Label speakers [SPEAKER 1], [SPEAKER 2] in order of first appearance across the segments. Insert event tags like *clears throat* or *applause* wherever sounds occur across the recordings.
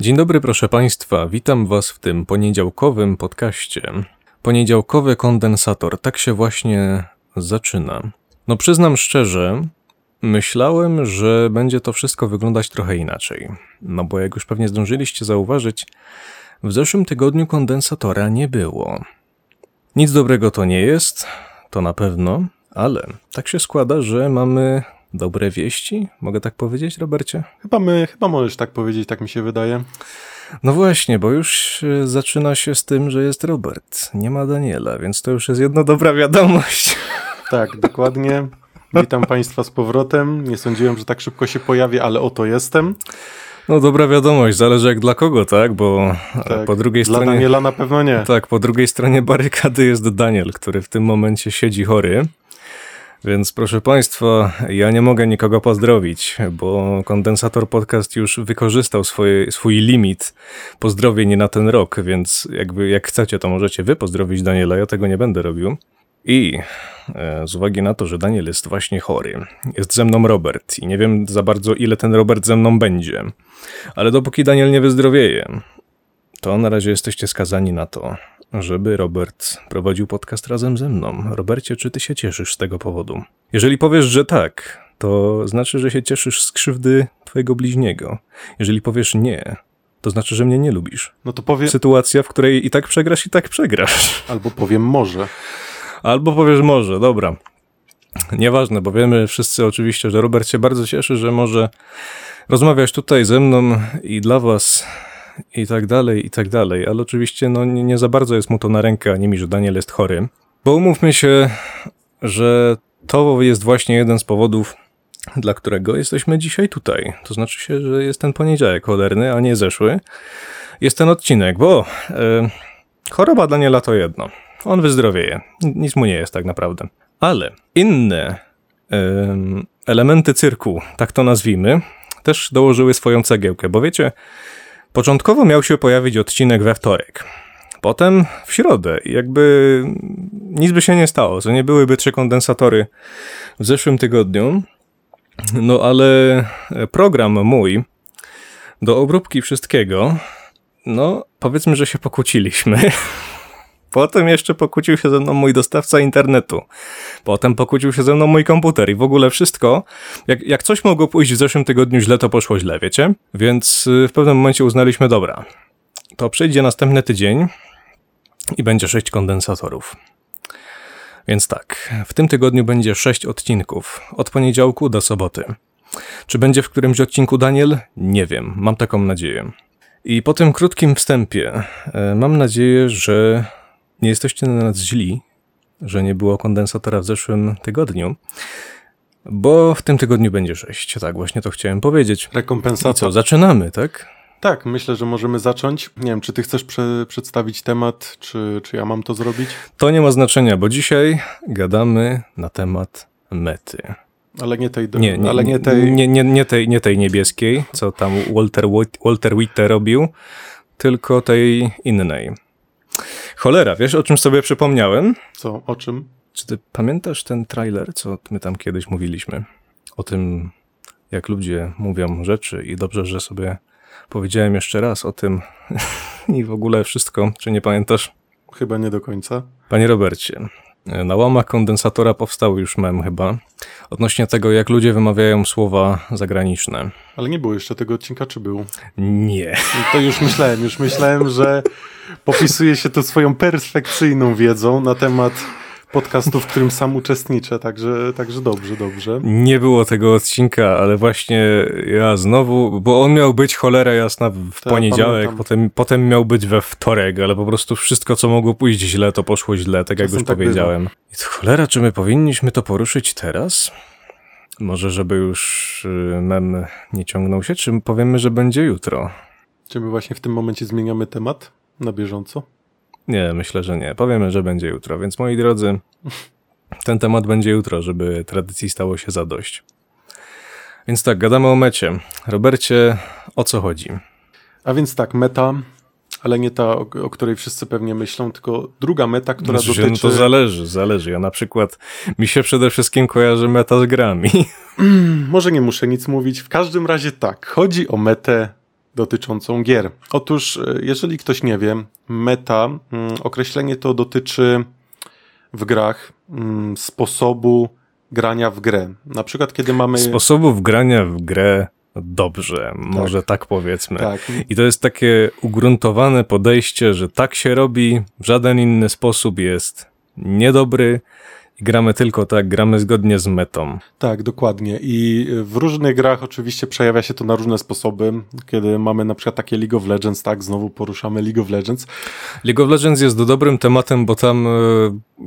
[SPEAKER 1] Dzień dobry, proszę Państwa. Witam Was w tym poniedziałkowym podcaście. Poniedziałkowy kondensator. Tak się właśnie zaczyna. No, przyznam szczerze, myślałem, że będzie to wszystko wyglądać trochę inaczej. No, bo jak już pewnie zdążyliście zauważyć, w zeszłym tygodniu kondensatora nie było. Nic dobrego to nie jest, to na pewno, ale tak się składa, że mamy dobre wieści. Mogę tak powiedzieć, Robercie?
[SPEAKER 2] Chyba my, chyba możesz tak powiedzieć, tak mi się wydaje.
[SPEAKER 1] No właśnie, bo już e, zaczyna się z tym, że jest Robert. Nie ma Daniela, więc to już jest jedna dobra wiadomość. *laughs*
[SPEAKER 2] Tak, dokładnie. Witam Państwa z powrotem. Nie sądziłem, że tak szybko się pojawi, ale oto jestem.
[SPEAKER 1] No dobra wiadomość, zależy jak dla kogo, tak? Bo e,
[SPEAKER 2] Tak,
[SPEAKER 1] po drugiej
[SPEAKER 2] Dla
[SPEAKER 1] stronie.
[SPEAKER 2] Daniela na pewno nie.
[SPEAKER 1] Tak, po drugiej stronie barykady jest Daniel, który w tym momencie siedzi chory. Więc proszę Państwa, ja nie mogę nikogo pozdrowić, bo kondensator podcast już wykorzystał swoje, swój limit pozdrowień na ten rok, więc jakby jak chcecie, to możecie wy pozdrowić Daniela, ja tego nie będę robił. I e, z uwagi na to, że Daniel jest właśnie chory, jest ze mną Robert i nie wiem za bardzo ile ten Robert ze mną będzie, ale dopóki Daniel nie wyzdrowieje, to na razie jesteście skazani na to, żeby Robert prowadził podcast razem ze mną. Robercie, czy ty się cieszysz z tego powodu? Jeżeli powiesz, że tak, to znaczy, że się cieszysz z krzywdy twojego bliźniego. Jeżeli powiesz nie, to znaczy, że mnie nie lubisz.
[SPEAKER 2] No to powiem,
[SPEAKER 1] Sytuacja, w której i tak przegrasz, i tak przegrasz. *laughs*
[SPEAKER 2] albo powiem może.
[SPEAKER 1] Albo powiesz może, dobra. Nieważne, bo wiemy wszyscy oczywiście, że Robert się bardzo cieszy, że może rozmawiać tutaj ze mną i dla was i tak dalej, i tak dalej. Ale oczywiście no, nie, nie za bardzo jest mu to na rękę, ani mi, że Daniel jest chory. Bo umówmy się, że to jest właśnie jeden z powodów, dla którego jesteśmy dzisiaj tutaj. To znaczy się, że jest ten poniedziałek cholerny, a nie zeszły. Jest ten odcinek, bo e, choroba Daniela to jedno. On wyzdrowieje. Nic mu nie jest tak naprawdę. Ale inne em, elementy cyrku, tak to nazwijmy, też dołożyły swoją cegiełkę, bo wiecie, początkowo miał się pojawić odcinek we wtorek. Potem w środę. Jakby nic by się nie stało, że nie byłyby trzy kondensatory w zeszłym tygodniu. No ale program mój do obróbki wszystkiego, no powiedzmy, że się pokłóciliśmy. *laughs* Potem jeszcze pokłócił się ze mną mój dostawca internetu. Potem pokłócił się ze mną mój komputer i w ogóle wszystko. Jak, jak coś mogło pójść w zeszłym tygodniu źle, to poszło źle, wiecie? Więc y, w pewnym momencie uznaliśmy, dobra, to przyjdzie następny tydzień i będzie sześć kondensatorów. Więc tak, w tym tygodniu będzie sześć odcinków, od poniedziałku do soboty. Czy będzie w którymś odcinku Daniel? Nie wiem, mam taką nadzieję. I po tym krótkim wstępie e, mam nadzieję, że nie jesteście na nas źli, że nie było kondensatora w zeszłym tygodniu, bo w tym tygodniu będzie sześć. Tak, właśnie to chciałem powiedzieć. I
[SPEAKER 2] Rekompensata.
[SPEAKER 1] co, zaczynamy, tak?
[SPEAKER 2] Tak, myślę, że możemy zacząć. Nie wiem, czy ty chcesz prze- przedstawić temat, czy, czy ja mam to zrobić?
[SPEAKER 1] To nie ma znaczenia, bo dzisiaj gadamy na temat mety.
[SPEAKER 2] Ale nie tej, do...
[SPEAKER 1] Nie, nie,
[SPEAKER 2] ale nie tej...
[SPEAKER 1] nie, nie, nie, tej, nie tej niebieskiej, co tam Walter, Walter Witte robił, tylko tej innej. Cholera, wiesz o czym sobie przypomniałem?
[SPEAKER 2] Co, o czym?
[SPEAKER 1] Czy ty pamiętasz ten trailer, co my tam kiedyś mówiliśmy? O tym, jak ludzie mówią rzeczy i dobrze, że sobie powiedziałem jeszcze raz o tym *laughs* i w ogóle wszystko. Czy nie pamiętasz?
[SPEAKER 2] Chyba nie do końca.
[SPEAKER 1] Panie Robercie, na łamach kondensatora powstał już mem chyba odnośnie tego, jak ludzie wymawiają słowa zagraniczne.
[SPEAKER 2] Ale nie było jeszcze tego odcinka, czy był?
[SPEAKER 1] Nie.
[SPEAKER 2] To już myślałem, już myślałem, że popisuje się to swoją perfekcyjną wiedzą na temat podcastu, w którym sam uczestniczę, także, także dobrze, dobrze.
[SPEAKER 1] Nie było tego odcinka, ale właśnie ja znowu, bo on miał być cholera jasna w
[SPEAKER 2] Tak,
[SPEAKER 1] poniedziałek,
[SPEAKER 2] pamiętam.
[SPEAKER 1] potem, potem miał być we wtorek, ale po prostu wszystko, co mogło pójść źle, to poszło źle, tak jak już
[SPEAKER 2] tak
[SPEAKER 1] powiedziałem. I to cholera, czy my powinniśmy to poruszyć teraz? Może, żeby już y, mem nie ciągnął się, czy powiemy, że będzie jutro?
[SPEAKER 2] Czy my właśnie w tym momencie zmieniamy temat na bieżąco?
[SPEAKER 1] Nie, myślę, że nie. Powiemy, że będzie jutro, więc moi drodzy, ten temat będzie jutro, żeby tradycji stało się zadość. Więc tak, gadamy o mecie. Robercie, o co chodzi?
[SPEAKER 2] A więc tak, meta, ale nie ta, o, o której wszyscy pewnie myślą, tylko druga meta, która
[SPEAKER 1] Znaczy,
[SPEAKER 2] dotyczy...
[SPEAKER 1] No to zależy, zależy. Ja na przykład, mi się przede wszystkim kojarzy meta z grami. *clears throat*
[SPEAKER 2] Może nie muszę nic mówić. W każdym razie tak, chodzi o metę dotyczącą gier. Otóż, e, jeżeli ktoś nie wie, meta, mm, określenie to dotyczy w grach mm, sposobu grania w grę. Na przykład, kiedy mamy.
[SPEAKER 1] Sposobów grania w grę dobrze, może tak powiedzmy.
[SPEAKER 2] Tak,
[SPEAKER 1] I to jest takie ugruntowane podejście, że tak się robi, w żaden inny sposób jest niedobry gramy tylko tak, gramy zgodnie z metą.
[SPEAKER 2] Tak, dokładnie. I w różnych grach oczywiście przejawia się to na różne sposoby. Kiedy mamy na przykład takie League of Legends, tak, znowu poruszamy League of Legends.
[SPEAKER 1] League of Legends jest dobrym tematem, bo tam e,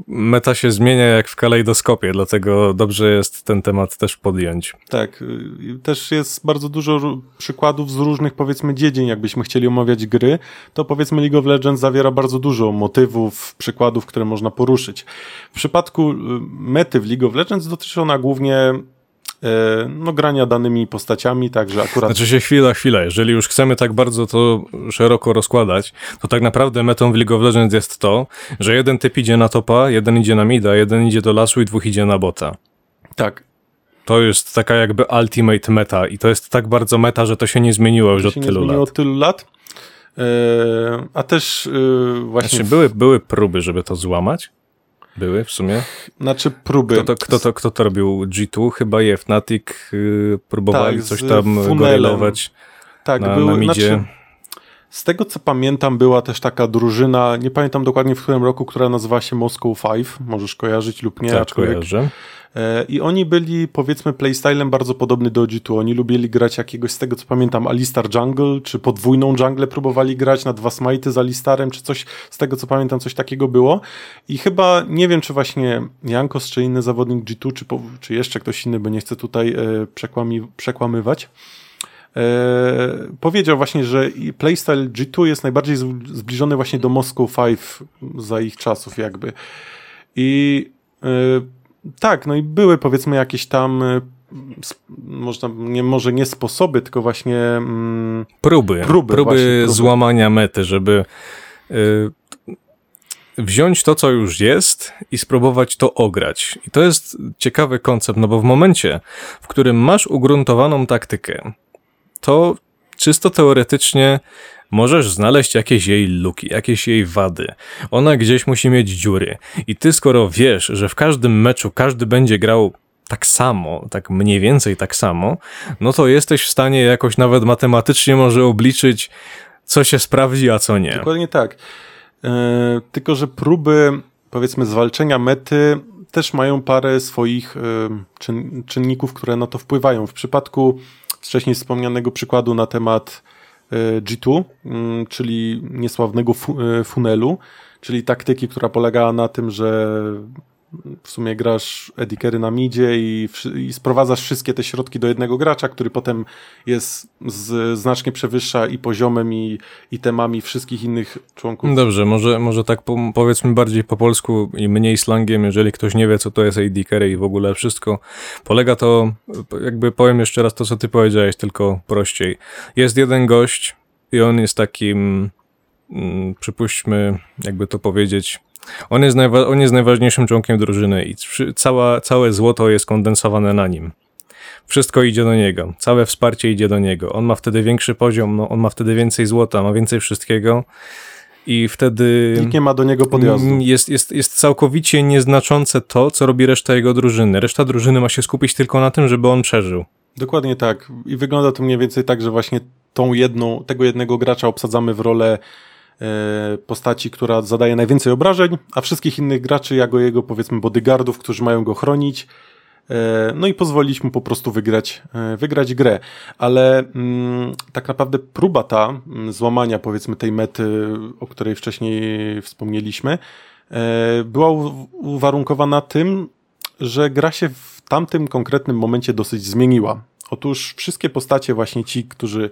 [SPEAKER 1] meta się zmienia jak w kalejdoskopie, dlatego dobrze jest ten temat też podjąć.
[SPEAKER 2] Tak, y, też jest bardzo dużo przykładów z różnych powiedzmy dziedzin, jakbyśmy chcieli omawiać gry, to powiedzmy League of Legends zawiera bardzo dużo motywów, przykładów, które można poruszyć. W przypadku mety w League of Legends dotyczy ona głównie e, no, grania danymi postaciami, także akurat
[SPEAKER 1] Znaczy się chwila, chwila, jeżeli już chcemy tak bardzo to szeroko rozkładać, to tak naprawdę metą w League of Legends jest to, że jeden typ idzie na topa, jeden idzie na mida, jeden idzie do lasu i dwóch idzie na bota.
[SPEAKER 2] tak,
[SPEAKER 1] To jest taka jakby ultimate meta i to jest tak bardzo meta, że to się nie zmieniło już
[SPEAKER 2] to
[SPEAKER 1] od
[SPEAKER 2] nie
[SPEAKER 1] tylu
[SPEAKER 2] zmieniło
[SPEAKER 1] lat.
[SPEAKER 2] od tylu lat. E, a też y, właśnie,
[SPEAKER 1] Znaczy były, były próby, żeby to złamać? Były w sumie?
[SPEAKER 2] znaczy próby.
[SPEAKER 1] Kto to, kto to, kto to robił? G2 chyba i Fnatic yy, próbowali
[SPEAKER 2] Tak,
[SPEAKER 1] coś tam
[SPEAKER 2] Funelem.
[SPEAKER 1] gorylować
[SPEAKER 2] Tak,
[SPEAKER 1] na,
[SPEAKER 2] były,
[SPEAKER 1] na midzie.
[SPEAKER 2] Znaczy, z tego co pamiętam, była też taka drużyna, nie pamiętam dokładnie w którym roku, która nazywała się Moscow Five, możesz kojarzyć lub nie.
[SPEAKER 1] tak,
[SPEAKER 2] aczkolwiek-
[SPEAKER 1] kojarzę.
[SPEAKER 2] E, I oni byli, powiedzmy, playstylem bardzo podobny do G2. Oni lubili grać jakiegoś, z tego co pamiętam, Alistar Jungle, czy podwójną jungle próbowali grać na dwa smajty z Alistarem, czy coś, z tego co pamiętam, coś takiego było. I chyba, nie wiem, czy właśnie Jankos, czy inny zawodnik G2, czy, czy jeszcze ktoś inny, bo nie chcę tutaj e, przekłami, przekłamywać, powiedział właśnie, że playstyle G2 jest najbardziej zbliżony właśnie do Moscow Five za ich czasów jakby. I e, tak, no i były powiedzmy jakieś tam e, można, nie, może nie sposoby, tylko właśnie mm,
[SPEAKER 1] Próby,
[SPEAKER 2] Próby,
[SPEAKER 1] próby,
[SPEAKER 2] właśnie, próby.
[SPEAKER 1] złamania mety, żeby y, wziąć to, co już jest i spróbować to ograć. I to jest ciekawy koncept, no bo w momencie, w którym masz ugruntowaną taktykę, to czysto teoretycznie możesz znaleźć jakieś jej luki, jakieś jej wady. Ona gdzieś musi mieć dziury. I ty, skoro wiesz, że w każdym meczu każdy będzie grał tak samo, tak mniej więcej tak samo, no to jesteś w stanie jakoś nawet matematycznie może obliczyć, co się sprawdzi, a co nie.
[SPEAKER 2] Dokładnie tak. E, tylko, że próby, powiedzmy, zwalczenia mety też mają parę swoich e, czyn, czynników, które na to wpływają. W przypadku wcześniej wspomnianego przykładu na temat e, G2, mm, czyli niesławnego e, funelu, czyli taktyki, która polegała na tym, że w sumie grasz Eddie Carry na midzie i, i sprowadzasz wszystkie te środki do jednego gracza, który potem jest z, znacznie przewyższa i poziomem, i, i temami wszystkich innych członków.
[SPEAKER 1] Dobrze, może, może tak po, powiedzmy bardziej po polsku i mniej slangiem, jeżeli ktoś nie wie, co to jest AD Carry i w ogóle wszystko. Polega to, jakby powiem jeszcze raz to, co ty powiedziałeś, tylko prościej. Jest jeden gość i on jest takim, mm, przypuśćmy, jakby to powiedzieć, on jest, najwa- on jest najważniejszym członkiem drużyny i cała, całe złoto jest kondensowane na nim. Wszystko idzie do niego, całe wsparcie idzie do niego. On ma wtedy większy poziom, no, on ma wtedy więcej złota, ma więcej wszystkiego i wtedy
[SPEAKER 2] Nikt nie ma do niego podjazdu.
[SPEAKER 1] mm, jest, jest, jest całkowicie nieznaczące to, co robi reszta jego drużyny. Reszta drużyny ma się skupić tylko na tym, żeby on przeżył.
[SPEAKER 2] Dokładnie tak. I wygląda to mniej więcej tak, że właśnie tą jedną, tego jednego gracza obsadzamy w rolę postaci, która zadaje najwięcej obrażeń, a wszystkich innych graczy jako jego powiedzmy bodyguardów, którzy mają go chronić. E, No i pozwolić mu po prostu wygrać, e, wygrać grę. Ale mm, tak naprawdę próba ta mm, złamania powiedzmy tej mety, o której wcześniej wspomnieliśmy, e, była uwarunkowana tym, że gra się w tamtym konkretnym momencie dosyć zmieniła. Otóż wszystkie postacie, właśnie ci, którzy e,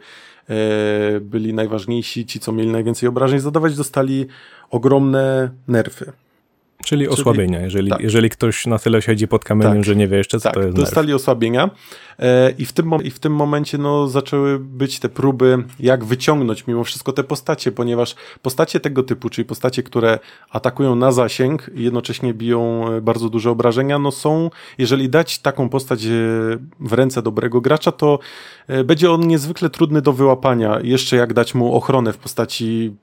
[SPEAKER 2] byli najważniejsi, ci, co mieli najwięcej obrażeń zadawać, dostali ogromne nerfy.
[SPEAKER 1] Czyli osłabienia, jeżeli,
[SPEAKER 2] tak.
[SPEAKER 1] jeżeli ktoś na tyle siedzi pod kamieniem,
[SPEAKER 2] Tak.
[SPEAKER 1] że nie wie jeszcze, co
[SPEAKER 2] Tak,
[SPEAKER 1] to jest nerw.
[SPEAKER 2] dostali osłabienia e, i, w tym, i w tym momencie no, zaczęły być te próby, jak wyciągnąć mimo wszystko te postacie, ponieważ postacie tego typu, czyli postacie, które atakują na zasięg i jednocześnie biją e, bardzo duże obrażenia, no są, jeżeli dać taką postać e, w ręce dobrego gracza, to e, będzie on niezwykle trudny do wyłapania. Jeszcze jak dać mu ochronę w postaci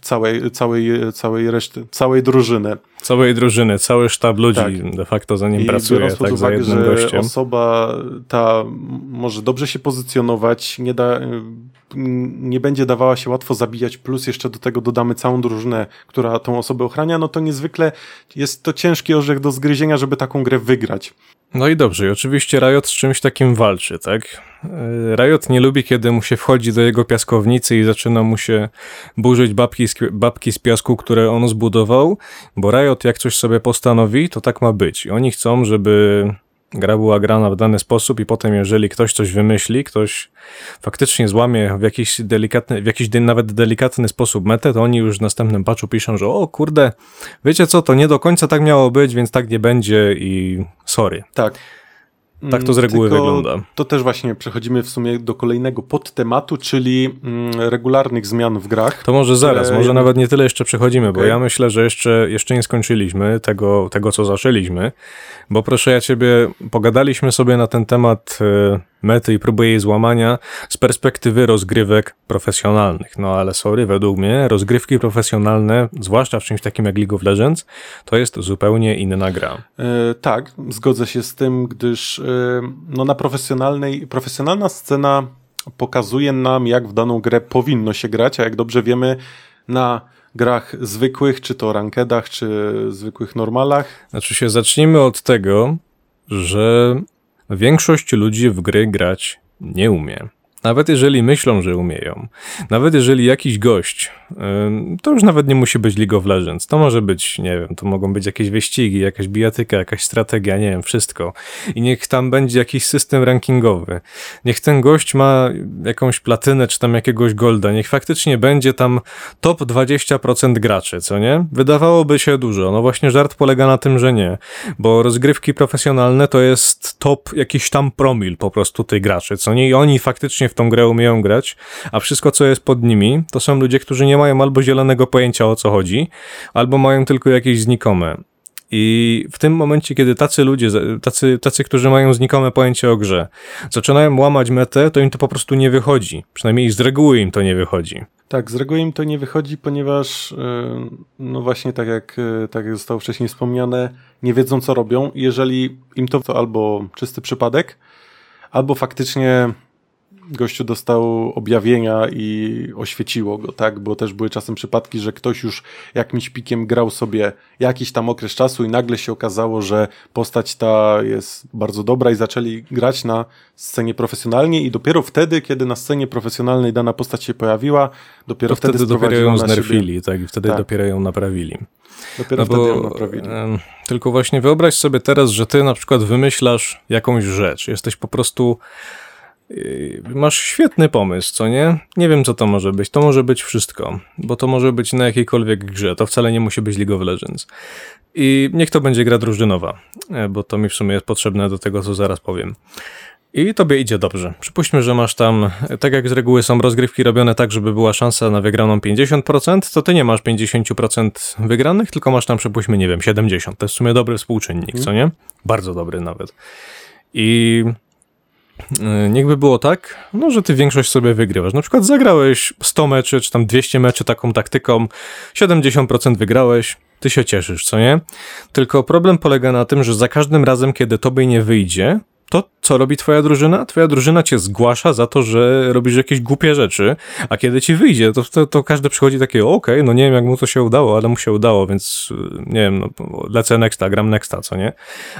[SPEAKER 2] całej, całej, całej reszty, całej drużyny.
[SPEAKER 1] Całej drużyny, cały sztab ludzi
[SPEAKER 2] Tak.
[SPEAKER 1] de facto za nim
[SPEAKER 2] I
[SPEAKER 1] pracuje, tak za
[SPEAKER 2] uwagę,
[SPEAKER 1] jednym
[SPEAKER 2] że
[SPEAKER 1] gościem.
[SPEAKER 2] osoba ta może dobrze się pozycjonować, nie, da, nie będzie dawała się łatwo zabijać, plus jeszcze do tego dodamy całą drużynę, która tą osobę ochrania, no to niezwykle jest to ciężki orzech do zgryzienia, żeby taką grę wygrać.
[SPEAKER 1] No i dobrze, i oczywiście Riot z czymś takim walczy, tak? Yy, Riot nie lubi, kiedy mu się wchodzi do jego piaskownicy i zaczyna mu się burzyć babki z, babki z piasku, które on zbudował, bo Riot jak coś sobie postanowi, to tak ma być. I oni chcą, żeby gra była grana w dany sposób i potem jeżeli ktoś coś wymyśli, ktoś faktycznie złamie w jakiś delikatny, w jakiś nawet delikatny sposób metę, to oni już w następnym patchu piszą, że o kurde, wiecie co, to nie do końca tak miało być, więc tak nie będzie i sorry.
[SPEAKER 2] Tak.
[SPEAKER 1] Tak to z reguły
[SPEAKER 2] Tylko
[SPEAKER 1] wygląda.
[SPEAKER 2] To też właśnie przechodzimy w sumie do kolejnego podtematu, czyli mm, regularnych zmian w grach.
[SPEAKER 1] To może zaraz,
[SPEAKER 2] które
[SPEAKER 1] może nawet nie tyle jeszcze przechodzimy, bo
[SPEAKER 2] Okej.
[SPEAKER 1] ja myślę, że jeszcze, jeszcze nie skończyliśmy tego, tego, co zaczęliśmy, bo proszę ja ciebie, pogadaliśmy sobie na ten temat e, mety i próby jej złamania z perspektywy rozgrywek profesjonalnych. No ale sorry, według mnie rozgrywki profesjonalne, zwłaszcza w czymś takim jak League of Legends, to jest zupełnie inna gra.
[SPEAKER 2] E, tak, zgodzę się z tym, gdyż e, no, na profesjonalnej, profesjonalna scena pokazuje nam, jak w daną grę powinno się grać, a jak dobrze wiemy, na grach zwykłych, czy to rankedach, czy zwykłych normalach,
[SPEAKER 1] Znaczy się, zacznijmy od tego, że większość ludzi w gry grać nie umie. Nawet jeżeli myślą, że umieją. Nawet jeżeli jakiś gość, to już nawet nie musi być League of Legends, to może być, nie wiem, to mogą być jakieś wyścigi, jakaś bijatyka, jakaś strategia, nie wiem, wszystko. I niech tam będzie jakiś system rankingowy. Niech ten gość ma jakąś platynę, czy tam jakiegoś golda, niech faktycznie będzie tam top 20% graczy, co nie? Wydawałoby się dużo. No właśnie żart polega na tym, że nie. Bo rozgrywki profesjonalne to jest top jakiś tam promil po prostu tej graczy, co nie? I oni faktycznie w tą grę umieją grać, a wszystko co jest pod nimi to są ludzie, którzy nie mają albo zielonego pojęcia o co chodzi, albo mają tylko jakieś znikome. I w tym momencie, kiedy tacy ludzie, tacy, tacy, którzy mają znikome pojęcie o grze, zaczynają łamać metę, to im to po prostu nie wychodzi. Przynajmniej z reguły im to nie wychodzi.
[SPEAKER 2] Tak, z reguły im to nie wychodzi, ponieważ, e, no właśnie tak jak, e, tak jak zostało wcześniej wspomniane, nie wiedzą co robią. Jeżeli im to, to albo czysty przypadek, albo faktycznie gościu dostał objawienia i oświeciło go, tak? Bo też były czasem przypadki, że ktoś już jakimś pikiem grał sobie jakiś tam okres czasu i nagle się okazało, że postać ta jest bardzo dobra i zaczęli grać na scenie profesjonalnie i dopiero wtedy, kiedy na scenie profesjonalnej dana postać się pojawiła, dopiero
[SPEAKER 1] To wtedy dopiero
[SPEAKER 2] sprowadziła
[SPEAKER 1] ją
[SPEAKER 2] siebie-
[SPEAKER 1] znerfili, tak, i wtedy
[SPEAKER 2] Tak.
[SPEAKER 1] dopiero ją naprawili.
[SPEAKER 2] Dopiero
[SPEAKER 1] No
[SPEAKER 2] wtedy ją naprawili.
[SPEAKER 1] tylko właśnie wyobraź sobie teraz, że ty na przykład wymyślasz jakąś rzecz. Jesteś po prostu. Yy, Masz świetny pomysł, co nie? Nie wiem, co to może być. To może być wszystko, bo to może być na jakiejkolwiek grze. To wcale nie musi być League of Legends. I niech to będzie gra drużynowa, e, bo to mi w sumie jest potrzebne do tego, co zaraz powiem. I tobie idzie dobrze. Przypuśćmy, że masz tam, tak jak z reguły są rozgrywki robione tak, żeby była szansa na wygraną 50%, to ty nie masz 50% wygranych, tylko masz tam, przypuśćmy, nie wiem, 70%. To jest w sumie dobry współczynnik, co nie? Bardzo dobry nawet. I niechby było tak, no, że ty większość sobie wygrywasz. Na przykład zagrałeś 100 meczy, czy tam 200 meczy taką taktyką, 70% wygrałeś, ty się cieszysz, co nie? Tylko problem polega na tym, że za każdym razem, kiedy tobie nie wyjdzie, to co robi twoja drużyna? Twoja drużyna cię zgłasza za to, że robisz jakieś głupie rzeczy, a kiedy ci wyjdzie, to, to, to każdy przychodzi takie, okej, no nie wiem jak mu to się udało, ale mu się udało, więc y, nie wiem, no, lecę nexta, gram nexta, co nie?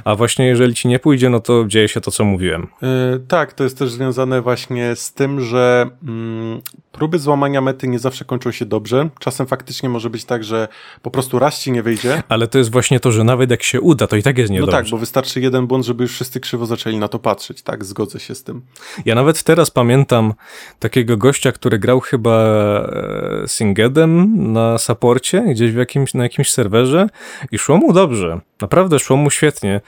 [SPEAKER 1] A właśnie jeżeli ci nie pójdzie, no to dzieje się to, co mówiłem.
[SPEAKER 2] E, tak, to jest też związane właśnie z tym, że mm, próby złamania mety nie zawsze kończą się dobrze. Czasem faktycznie może być tak, że po prostu raz ci nie wyjdzie.
[SPEAKER 1] Ale to jest właśnie to, że nawet jak się uda, to i tak jest
[SPEAKER 2] No
[SPEAKER 1] niedobrze.
[SPEAKER 2] tak, bo wystarczy jeden błąd, żeby już wszyscy krzywo zaczęli na to patrzeć, tak, zgodzę się z tym.
[SPEAKER 1] Ja nawet teraz pamiętam takiego gościa, który grał chyba e, Singedem na saporcie, gdzieś w jakimś, na jakimś serwerze i szło mu dobrze. Naprawdę szło mu świetnie.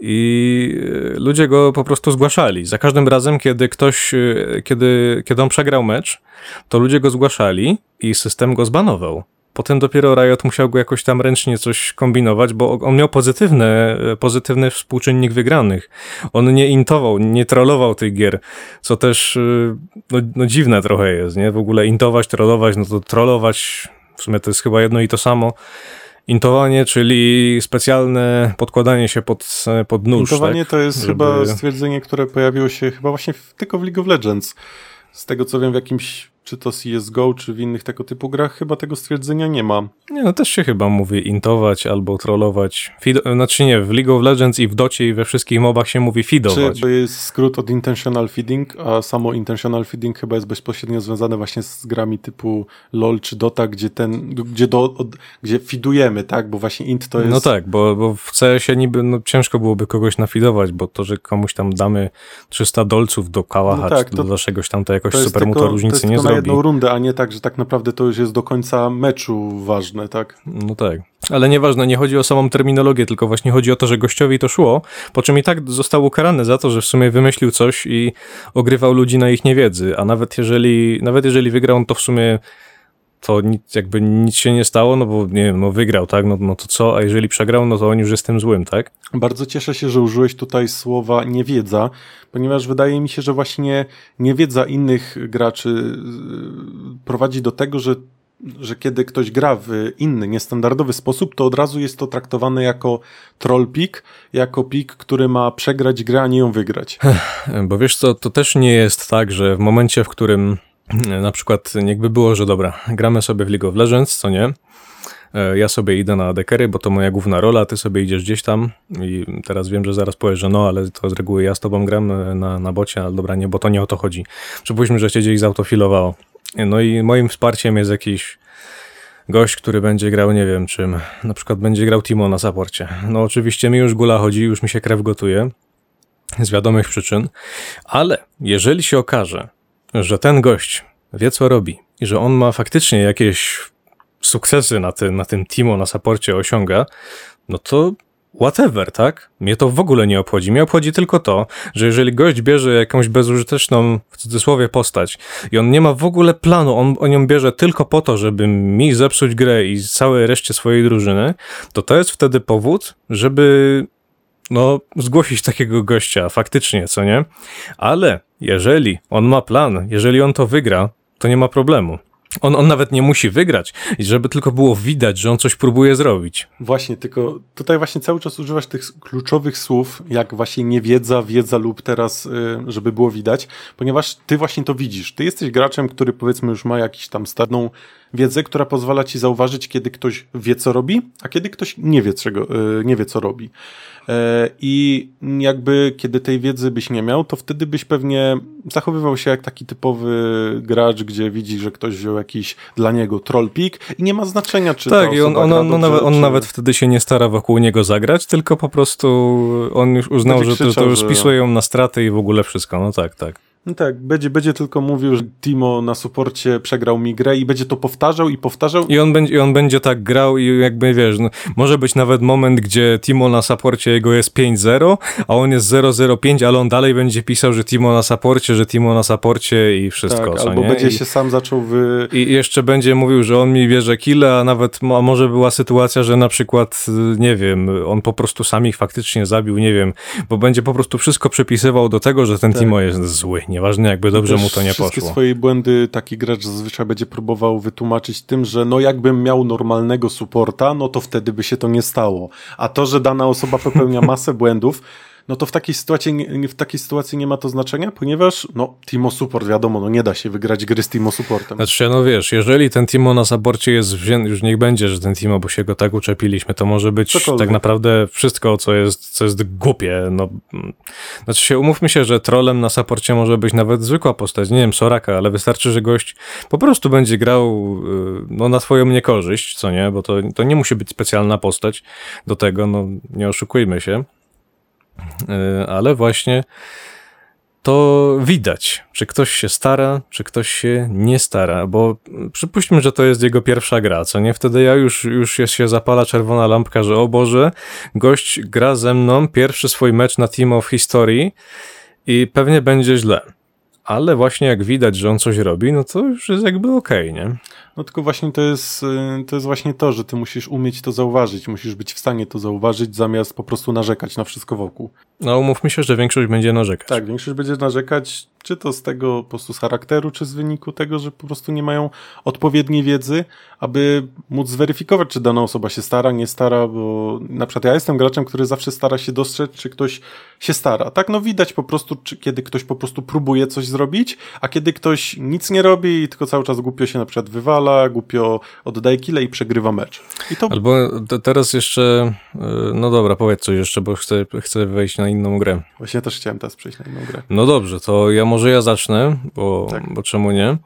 [SPEAKER 1] I e, ludzie go po prostu zgłaszali. Za każdym razem, kiedy ktoś, e, kiedy, kiedy on przegrał mecz, to ludzie go zgłaszali i system go zbanował. Potem dopiero Riot musiał go jakoś tam ręcznie coś kombinować, bo on miał pozytywny, pozytywny współczynnik wygranych. On nie intował, nie trollował tych gier, co też y, no, no dziwne trochę jest, nie? W ogóle intować, trollować, no to trollować w sumie to jest chyba jedno i to samo. Intowanie, czyli specjalne podkładanie się pod, pod nóż.
[SPEAKER 2] Intowanie
[SPEAKER 1] tak?
[SPEAKER 2] to jest
[SPEAKER 1] Żeby-
[SPEAKER 2] chyba stwierdzenie, które pojawiło się chyba właśnie w, tylko w League of Legends. Z tego co wiem, w jakimś, czy to CSGO, czy w innych tego typu grach, chyba tego stwierdzenia nie ma.
[SPEAKER 1] Nie, no też się chyba mówi intować albo trollować. Fido, znaczy nie, w League of Legends i w Docie i we wszystkich mobach się mówi
[SPEAKER 2] Czy
[SPEAKER 1] fidować.
[SPEAKER 2] to jest skrót od intentional feeding, a samo intentional feeding chyba jest bezpośrednio związane właśnie z grami typu LoL czy Dota, gdzie ten, gdzie, do, od, gdzie fidujemy, tak? Bo właśnie int to jest...
[SPEAKER 1] No tak, bo, bo w CS-ie niby no, ciężko byłoby kogoś nafidować, bo to, że komuś tam damy 300 dolców do kałacha,
[SPEAKER 2] No tak,
[SPEAKER 1] czy
[SPEAKER 2] to-
[SPEAKER 1] do czegoś tam, to jakoś super mu to różnicy nie
[SPEAKER 2] tylko na jedną rundę, a nie tak, że tak naprawdę to już jest do końca meczu ważne, tak?
[SPEAKER 1] No tak. Ale nieważne, nie chodzi o samą terminologię, tylko właśnie chodzi o to, że gościowi to szło, po czym i tak został ukarany za to, że w sumie wymyślił coś i ogrywał ludzi na ich niewiedzy, a nawet jeżeli, nawet jeżeli wygrał, no to w sumie to nic, jakby nic się nie stało, no bo nie wiem, no wygrał, tak, no, no to co, a jeżeli przegrał, no to on już jest tym złym, tak?
[SPEAKER 2] Bardzo cieszę się, że użyłeś tutaj słowa niewiedza, ponieważ wydaje mi się, że właśnie niewiedza innych graczy yy, prowadzi do tego, że, że kiedy ktoś gra w inny, niestandardowy sposób, to od razu jest to traktowane jako troll pick, jako pick, który ma przegrać grę, a nie ją wygrać.
[SPEAKER 1] Bo wiesz co, to też nie jest tak, że w momencie, w którym na przykład jakby było, że dobra, gramy sobie w League of Legends, co nie? E, Ja sobie idę na dekery, bo to moja główna rola, ty sobie idziesz gdzieś tam i teraz wiem, że zaraz powiesz, że no, ale to z reguły ja z tobą gram e, na, na bocie, ale dobra, nie, bo to nie o to chodzi. Przypuśćmy, że cię gdzieś zautofilowało. No i moim wsparciem jest jakiś gość, który będzie grał, nie wiem czym, na przykład będzie grał Timo na saporcie. No oczywiście mi już gula chodzi, już mi się krew gotuje, z wiadomych przyczyn, ale jeżeli się okaże, że ten gość wie co robi i że on ma faktycznie jakieś sukcesy na, ty, na tym Timo na saporcie osiąga, no to whatever, tak? Mnie to w ogóle nie obchodzi. Mnie obchodzi tylko to, że jeżeli gość bierze jakąś bezużyteczną, w cudzysłowie, postać i on nie ma w ogóle planu, on, on ją bierze tylko po to, żeby mi zepsuć grę i całej reszcie swojej drużyny, to to jest wtedy powód, żeby no, zgłosić takiego gościa, faktycznie, co nie? Ale jeżeli on ma plan, jeżeli on to wygra, to nie ma problemu. On, on nawet nie musi wygrać, żeby tylko było widać, że on coś próbuje zrobić.
[SPEAKER 2] Właśnie, tylko tutaj właśnie cały czas używasz tych kluczowych słów, jak właśnie niewiedza, wiedza lub teraz, y, żeby było widać, ponieważ ty właśnie to widzisz. Ty jesteś graczem, który powiedzmy już ma jakiś tam starną wiedzę, która pozwala ci zauważyć, kiedy ktoś wie, co robi, a kiedy ktoś nie wie, czego, y, nie wie co robi. E, I jakby kiedy tej wiedzy byś nie miał, to wtedy byś pewnie zachowywał się jak taki typowy gracz, gdzie widzi, że ktoś wziął jakiś dla niego troll pick i nie ma znaczenia, czy
[SPEAKER 1] tak,
[SPEAKER 2] ta
[SPEAKER 1] i on, on, on,
[SPEAKER 2] dobrze,
[SPEAKER 1] nawet, on
[SPEAKER 2] czy...
[SPEAKER 1] nawet wtedy się nie stara wokół niego zagrać, tylko po prostu on już uznał, że to,
[SPEAKER 2] krzyczał,
[SPEAKER 1] to już
[SPEAKER 2] że-
[SPEAKER 1] spisuje ją na straty i w ogóle wszystko. No tak, tak.
[SPEAKER 2] No tak, będzie, będzie tylko mówił, że Timo na suporcie przegrał mi grę i będzie to powtarzał i powtarzał.
[SPEAKER 1] I on będzie, i on będzie tak grał i jakby wiesz, no, może być nawet moment, gdzie Timo na saporcie jego jest 5-0, a on jest 0-0-5, ale on dalej będzie pisał, że Timo na saporcie, że Timo na saporcie i wszystko,
[SPEAKER 2] tak, albo
[SPEAKER 1] nie?
[SPEAKER 2] będzie
[SPEAKER 1] I,
[SPEAKER 2] się sam zaczął wy...
[SPEAKER 1] I jeszcze będzie mówił, że on mi bierze kile, a nawet a może była sytuacja, że na przykład, nie wiem, on po prostu sam ich faktycznie zabił, nie wiem, bo będzie po prostu wszystko przypisywał do tego, że ten
[SPEAKER 2] Tak.
[SPEAKER 1] Timo jest zły, nieważne jakby dobrze
[SPEAKER 2] Też
[SPEAKER 1] mu to nie
[SPEAKER 2] wszystkie
[SPEAKER 1] poszło.
[SPEAKER 2] swoje błędy taki gracz zazwyczaj będzie próbował wytłumaczyć tym, że no jakbym miał normalnego supporta, no to wtedy by się to nie stało. A to, że dana osoba popełnia *laughs* masę błędów, no to w takiej sytuacji, nie- w takiej sytuacji nie ma to znaczenia, ponieważ no Timo Support, wiadomo, no nie da się wygrać gry z Timo Supportem.
[SPEAKER 1] Znaczy, no wiesz, jeżeli ten Timo na saporcie jest wzięty, już niech będzie, że ten Timo, bo się go tak uczepiliśmy, to może być
[SPEAKER 2] Cokolwiek.
[SPEAKER 1] tak naprawdę wszystko, co jest, co jest głupie. No, mm. znaczy się, umówmy się, że trolem na saporcie może być nawet zwykła postać, nie wiem, Soraka, ale wystarczy, że gość po prostu będzie grał y, no, na twoją niekorzyść, co nie, bo to, to nie musi być specjalna postać do tego, no nie oszukujmy się. E, ale właśnie to widać, czy ktoś się stara, czy ktoś się nie stara, bo przypuśćmy, że to jest jego pierwsza gra, co nie? Wtedy ja już, już jest, się zapala czerwona lampka, że o Boże, gość gra ze mną pierwszy swój mecz na Team of History i pewnie będzie źle. Ale właśnie jak widać, że on coś robi, no to już jest jakby okej, okay, nie?
[SPEAKER 2] No tylko właśnie to jest, y, to jest właśnie to, że ty musisz umieć to zauważyć, musisz być w stanie to zauważyć, zamiast po prostu narzekać na wszystko wokół.
[SPEAKER 1] No umówmy się, że większość będzie narzekać.
[SPEAKER 2] Tak, większość będzie narzekać, czy to z tego po prostu z charakteru, czy z wyniku tego, że po prostu nie mają odpowiedniej wiedzy, aby móc zweryfikować, czy dana osoba się stara, nie stara, bo na przykład ja jestem graczem, który zawsze stara się dostrzec, czy ktoś się stara. Tak, no widać po prostu, czy kiedy ktoś po prostu próbuje coś zrobić, a kiedy ktoś nic nie robi, tylko cały czas głupio się na przykład wywala, głupio oddaje kile i przegrywa mecz. I to...
[SPEAKER 1] Albo teraz jeszcze, y, no dobra, powiedz coś jeszcze, bo chcę, chcę wejść na inną grę.
[SPEAKER 2] Właśnie ja też chciałem teraz przejść na inną grę.
[SPEAKER 1] No dobrze, to ja może ja zacznę, bo, tak. bo czemu nie?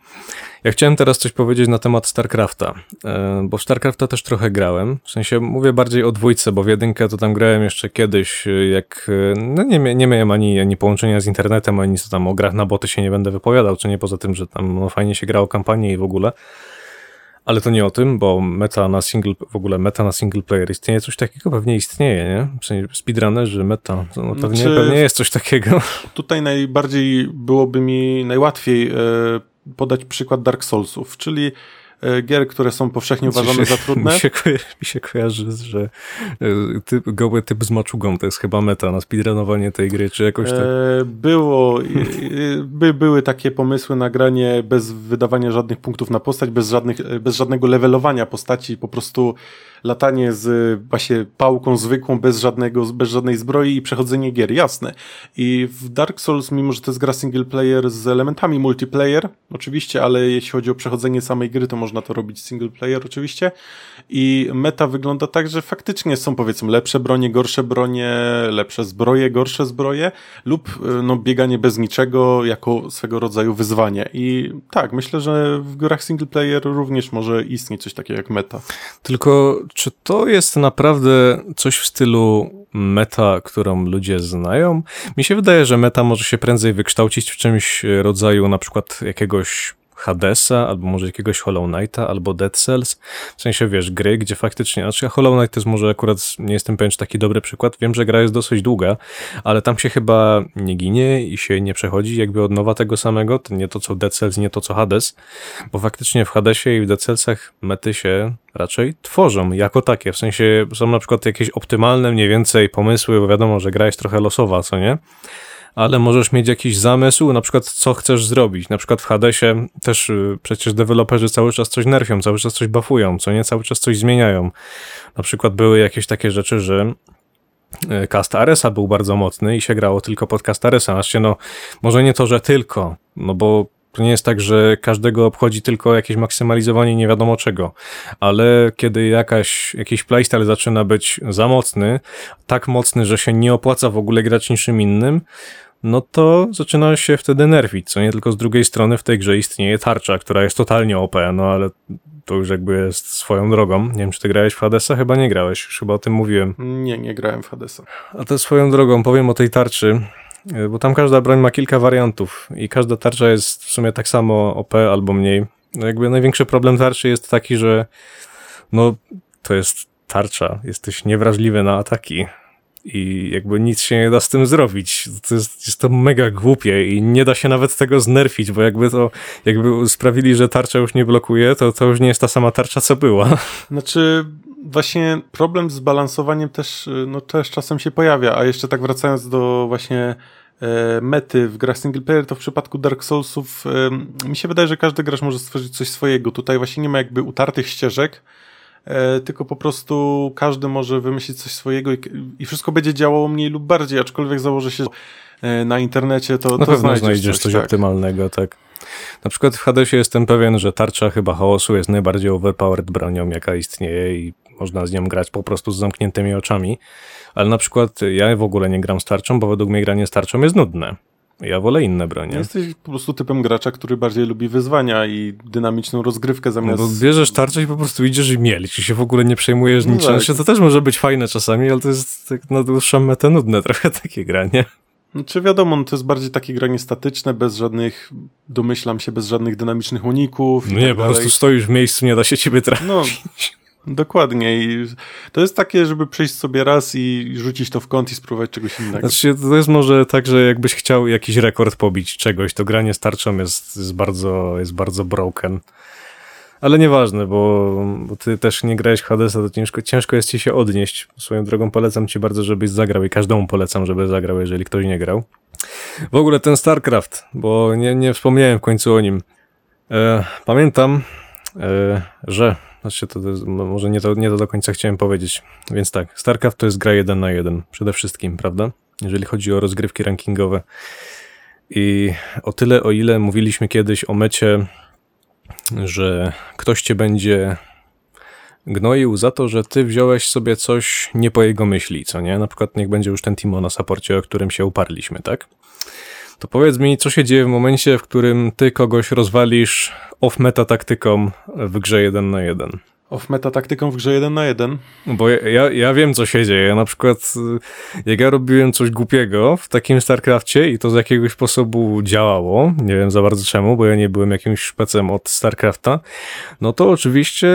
[SPEAKER 1] Ja chciałem teraz coś powiedzieć na temat StarCrafta, e, bo w StarCrafta też trochę grałem. W sensie mówię bardziej o dwójce, bo w jedynkę to tam grałem jeszcze kiedyś, jak no nie, nie miałem ani, ani połączenia z internetem, ani co tam o grach na boty się nie będę wypowiadał, czy nie poza tym, że tam no, fajnie się grało kampanię i w ogóle. Ale to nie o tym, bo meta na single, w ogóle meta na single player istnieje, coś takiego pewnie istnieje, nie? W sensie speedrunnerzy, meta, no pewnie, znaczy, pewnie jest coś takiego.
[SPEAKER 2] Tutaj najbardziej byłoby mi najłatwiej e, podać przykład Dark Soulsów, czyli gier, które są powszechnie uważane się, za trudne.
[SPEAKER 1] Mi się, kojarzy, *laughs* mi się kojarzy, że e, typ, goły typ z maczugą to jest chyba meta na speedrunowanie tej gry, czy jakoś tak? E,
[SPEAKER 2] było, *laughs* by, były takie pomysły na granie bez wydawania żadnych punktów na postać, bez, żadnych, bez żadnego levelowania postaci, po prostu latanie z właśnie pałką zwykłą, bez, żadnego, bez żadnej zbroi i przechodzenie gier, jasne. I w Dark Souls, mimo że to jest gra single player z elementami multiplayer, oczywiście, ale jeśli chodzi o przechodzenie samej gry, to można to robić single player oczywiście. I meta wygląda tak, że faktycznie są powiedzmy lepsze bronie, gorsze bronie, lepsze zbroje, gorsze zbroje lub e, no, bieganie bez niczego jako swego rodzaju wyzwanie. I tak, myślę, że w grach single player również może istnieć coś takiego jak meta.
[SPEAKER 1] Tylko czy to jest naprawdę coś w stylu meta, którą ludzie znają? Mi się wydaje, że meta może się prędzej wykształcić w czymś rodzaju na przykład jakiegoś Hadesa, albo może jakiegoś Hollow Knighta, albo Dead Cells. W sensie, wiesz, gry, gdzie faktycznie, znaczy Hollow Knight to jest może akurat, nie jestem pewien, czy taki dobry przykład. Wiem, że gra jest dosyć długa, ale tam się chyba nie ginie i się nie przechodzi jakby od nowa tego samego. To nie to, co Dead Cells, nie to, co Hades, bo faktycznie w Hadesie i w Dead Cellsach mety się raczej tworzą jako takie. W sensie są na przykład jakieś optymalne mniej więcej pomysły, bo wiadomo, że gra jest trochę losowa, co nie? Ale możesz mieć jakiś zamysł, na przykład co chcesz zrobić. Na przykład w Hadesie też y, przecież deweloperzy cały czas coś nerfią, cały czas coś buffują, co nie, cały czas coś zmieniają. Na przykład były jakieś takie rzeczy, że y, cast Aresa był bardzo mocny i się grało tylko pod cast Aresa. Znaczy, no, może nie to, że tylko, no bo to nie jest tak, że każdego obchodzi tylko jakieś maksymalizowanie nie wiadomo czego, ale kiedy jakaś, jakiś playstyle zaczyna być za mocny, tak mocny, że się nie opłaca w ogóle grać niczym innym, no to zaczyna się wtedy nerwić, co nie tylko z drugiej strony w tej grze istnieje tarcza, która jest totalnie OP, no ale to już jakby jest swoją drogą. Nie wiem, czy ty grałeś w Hadesa? Chyba nie grałeś, już chyba o tym mówiłem.
[SPEAKER 2] Nie, nie grałem w Hadesa.
[SPEAKER 1] A to swoją drogą, powiem o tej tarczy, bo tam każda broń ma kilka wariantów i każda tarcza jest w sumie tak samo OP albo mniej. No jakby największy problem tarczy jest taki, że no to jest tarcza, jesteś niewrażliwy na ataki i jakby nic się nie da z tym zrobić. To jest, jest to mega głupie i nie da się nawet tego znerfić, bo jakby to, jakby sprawili, że tarcza już nie blokuje, to to już nie jest ta sama tarcza, co była. *laughs*
[SPEAKER 2] Znaczy, właśnie problem z balansowaniem też, no też czasem się pojawia, a jeszcze tak wracając do właśnie e, mety w grach single player, to w przypadku Dark Soulsów mi się wydaje, że każdy gracz może stworzyć coś swojego. Tutaj właśnie nie ma jakby utartych ścieżek, tylko po prostu każdy może wymyślić coś swojego i, i, wszystko będzie działało mniej lub bardziej, aczkolwiek założę się e, na internecie, to,
[SPEAKER 1] na
[SPEAKER 2] to
[SPEAKER 1] znajdziesz, znajdziesz coś, coś tak. optymalnego, tak. Na przykład w Hadesie jestem pewien, że tarcza chyba chaosu jest najbardziej overpowered bronią, jaka istnieje i można z nią grać po prostu z zamkniętymi oczami. Ale na przykład ja w ogóle nie gram z tarczą, bo według mnie granie z tarczą jest nudne. Ja wolę inne bronie.
[SPEAKER 2] Jesteś po prostu typem gracza, który bardziej lubi wyzwania i dynamiczną rozgrywkę
[SPEAKER 1] No
[SPEAKER 2] zamiast...
[SPEAKER 1] bo bierzesz tarczę i po prostu idziesz i mielisz i się w ogóle nie przejmujesz
[SPEAKER 2] No
[SPEAKER 1] niczym.
[SPEAKER 2] tak.
[SPEAKER 1] Znaczy, To też może być fajne czasami, ale to jest tak na dłuższą metę nudne *laughs* trochę takie granie.
[SPEAKER 2] Czy wiadomo, no to jest bardziej takie granie statyczne, bez żadnych, domyślam się, bez żadnych dynamicznych uników.
[SPEAKER 1] No nie,
[SPEAKER 2] tak
[SPEAKER 1] po prostu stoisz w miejscu, nie da się ciebie trafić.
[SPEAKER 2] No, *laughs* dokładnie. I to jest takie, żeby przyjść sobie raz i rzucić to w kąt i spróbować czegoś innego.
[SPEAKER 1] Znaczy, to jest może tak, że jakbyś chciał jakiś rekord pobić czegoś, to granie z tarczą jest, jest, bardzo, jest bardzo broken. Ale nieważne, bo, bo ty też nie grałeś Hadesa, to ciężko, ciężko jest ci się odnieść. Swoją drogą polecam ci bardzo, żebyś zagrał i każdemu polecam, żeby zagrał, jeżeli ktoś nie grał. W ogóle ten StarCraft, bo nie, nie wspomniałem w końcu o nim. E, pamiętam, e, że, znaczy to, to no może nie to, nie to do końca chciałem powiedzieć. Więc tak, StarCraft to jest gra jeden na jeden, przede wszystkim, prawda? Jeżeli chodzi o rozgrywki rankingowe. I o tyle, o ile mówiliśmy kiedyś o mecie, że ktoś cię będzie gnoił za to, że ty wziąłeś sobie coś nie po jego myśli, co nie? Na przykład niech będzie już ten Timo na saporcie, o którym się uparliśmy, tak? To powiedz mi, co się dzieje w momencie, w którym ty kogoś rozwalisz off-meta taktyką w grze 1 na 1.
[SPEAKER 2] Off-meta taktyką w grze 1 na 1.
[SPEAKER 1] Bo ja, ja, ja wiem, co się dzieje. Na przykład, y, jak ja robiłem coś głupiego w takim StarCrafcie i to z jakiegoś sposobu działało, nie wiem za bardzo czemu, bo ja nie byłem jakimś szpecem od StarCrafta, no to oczywiście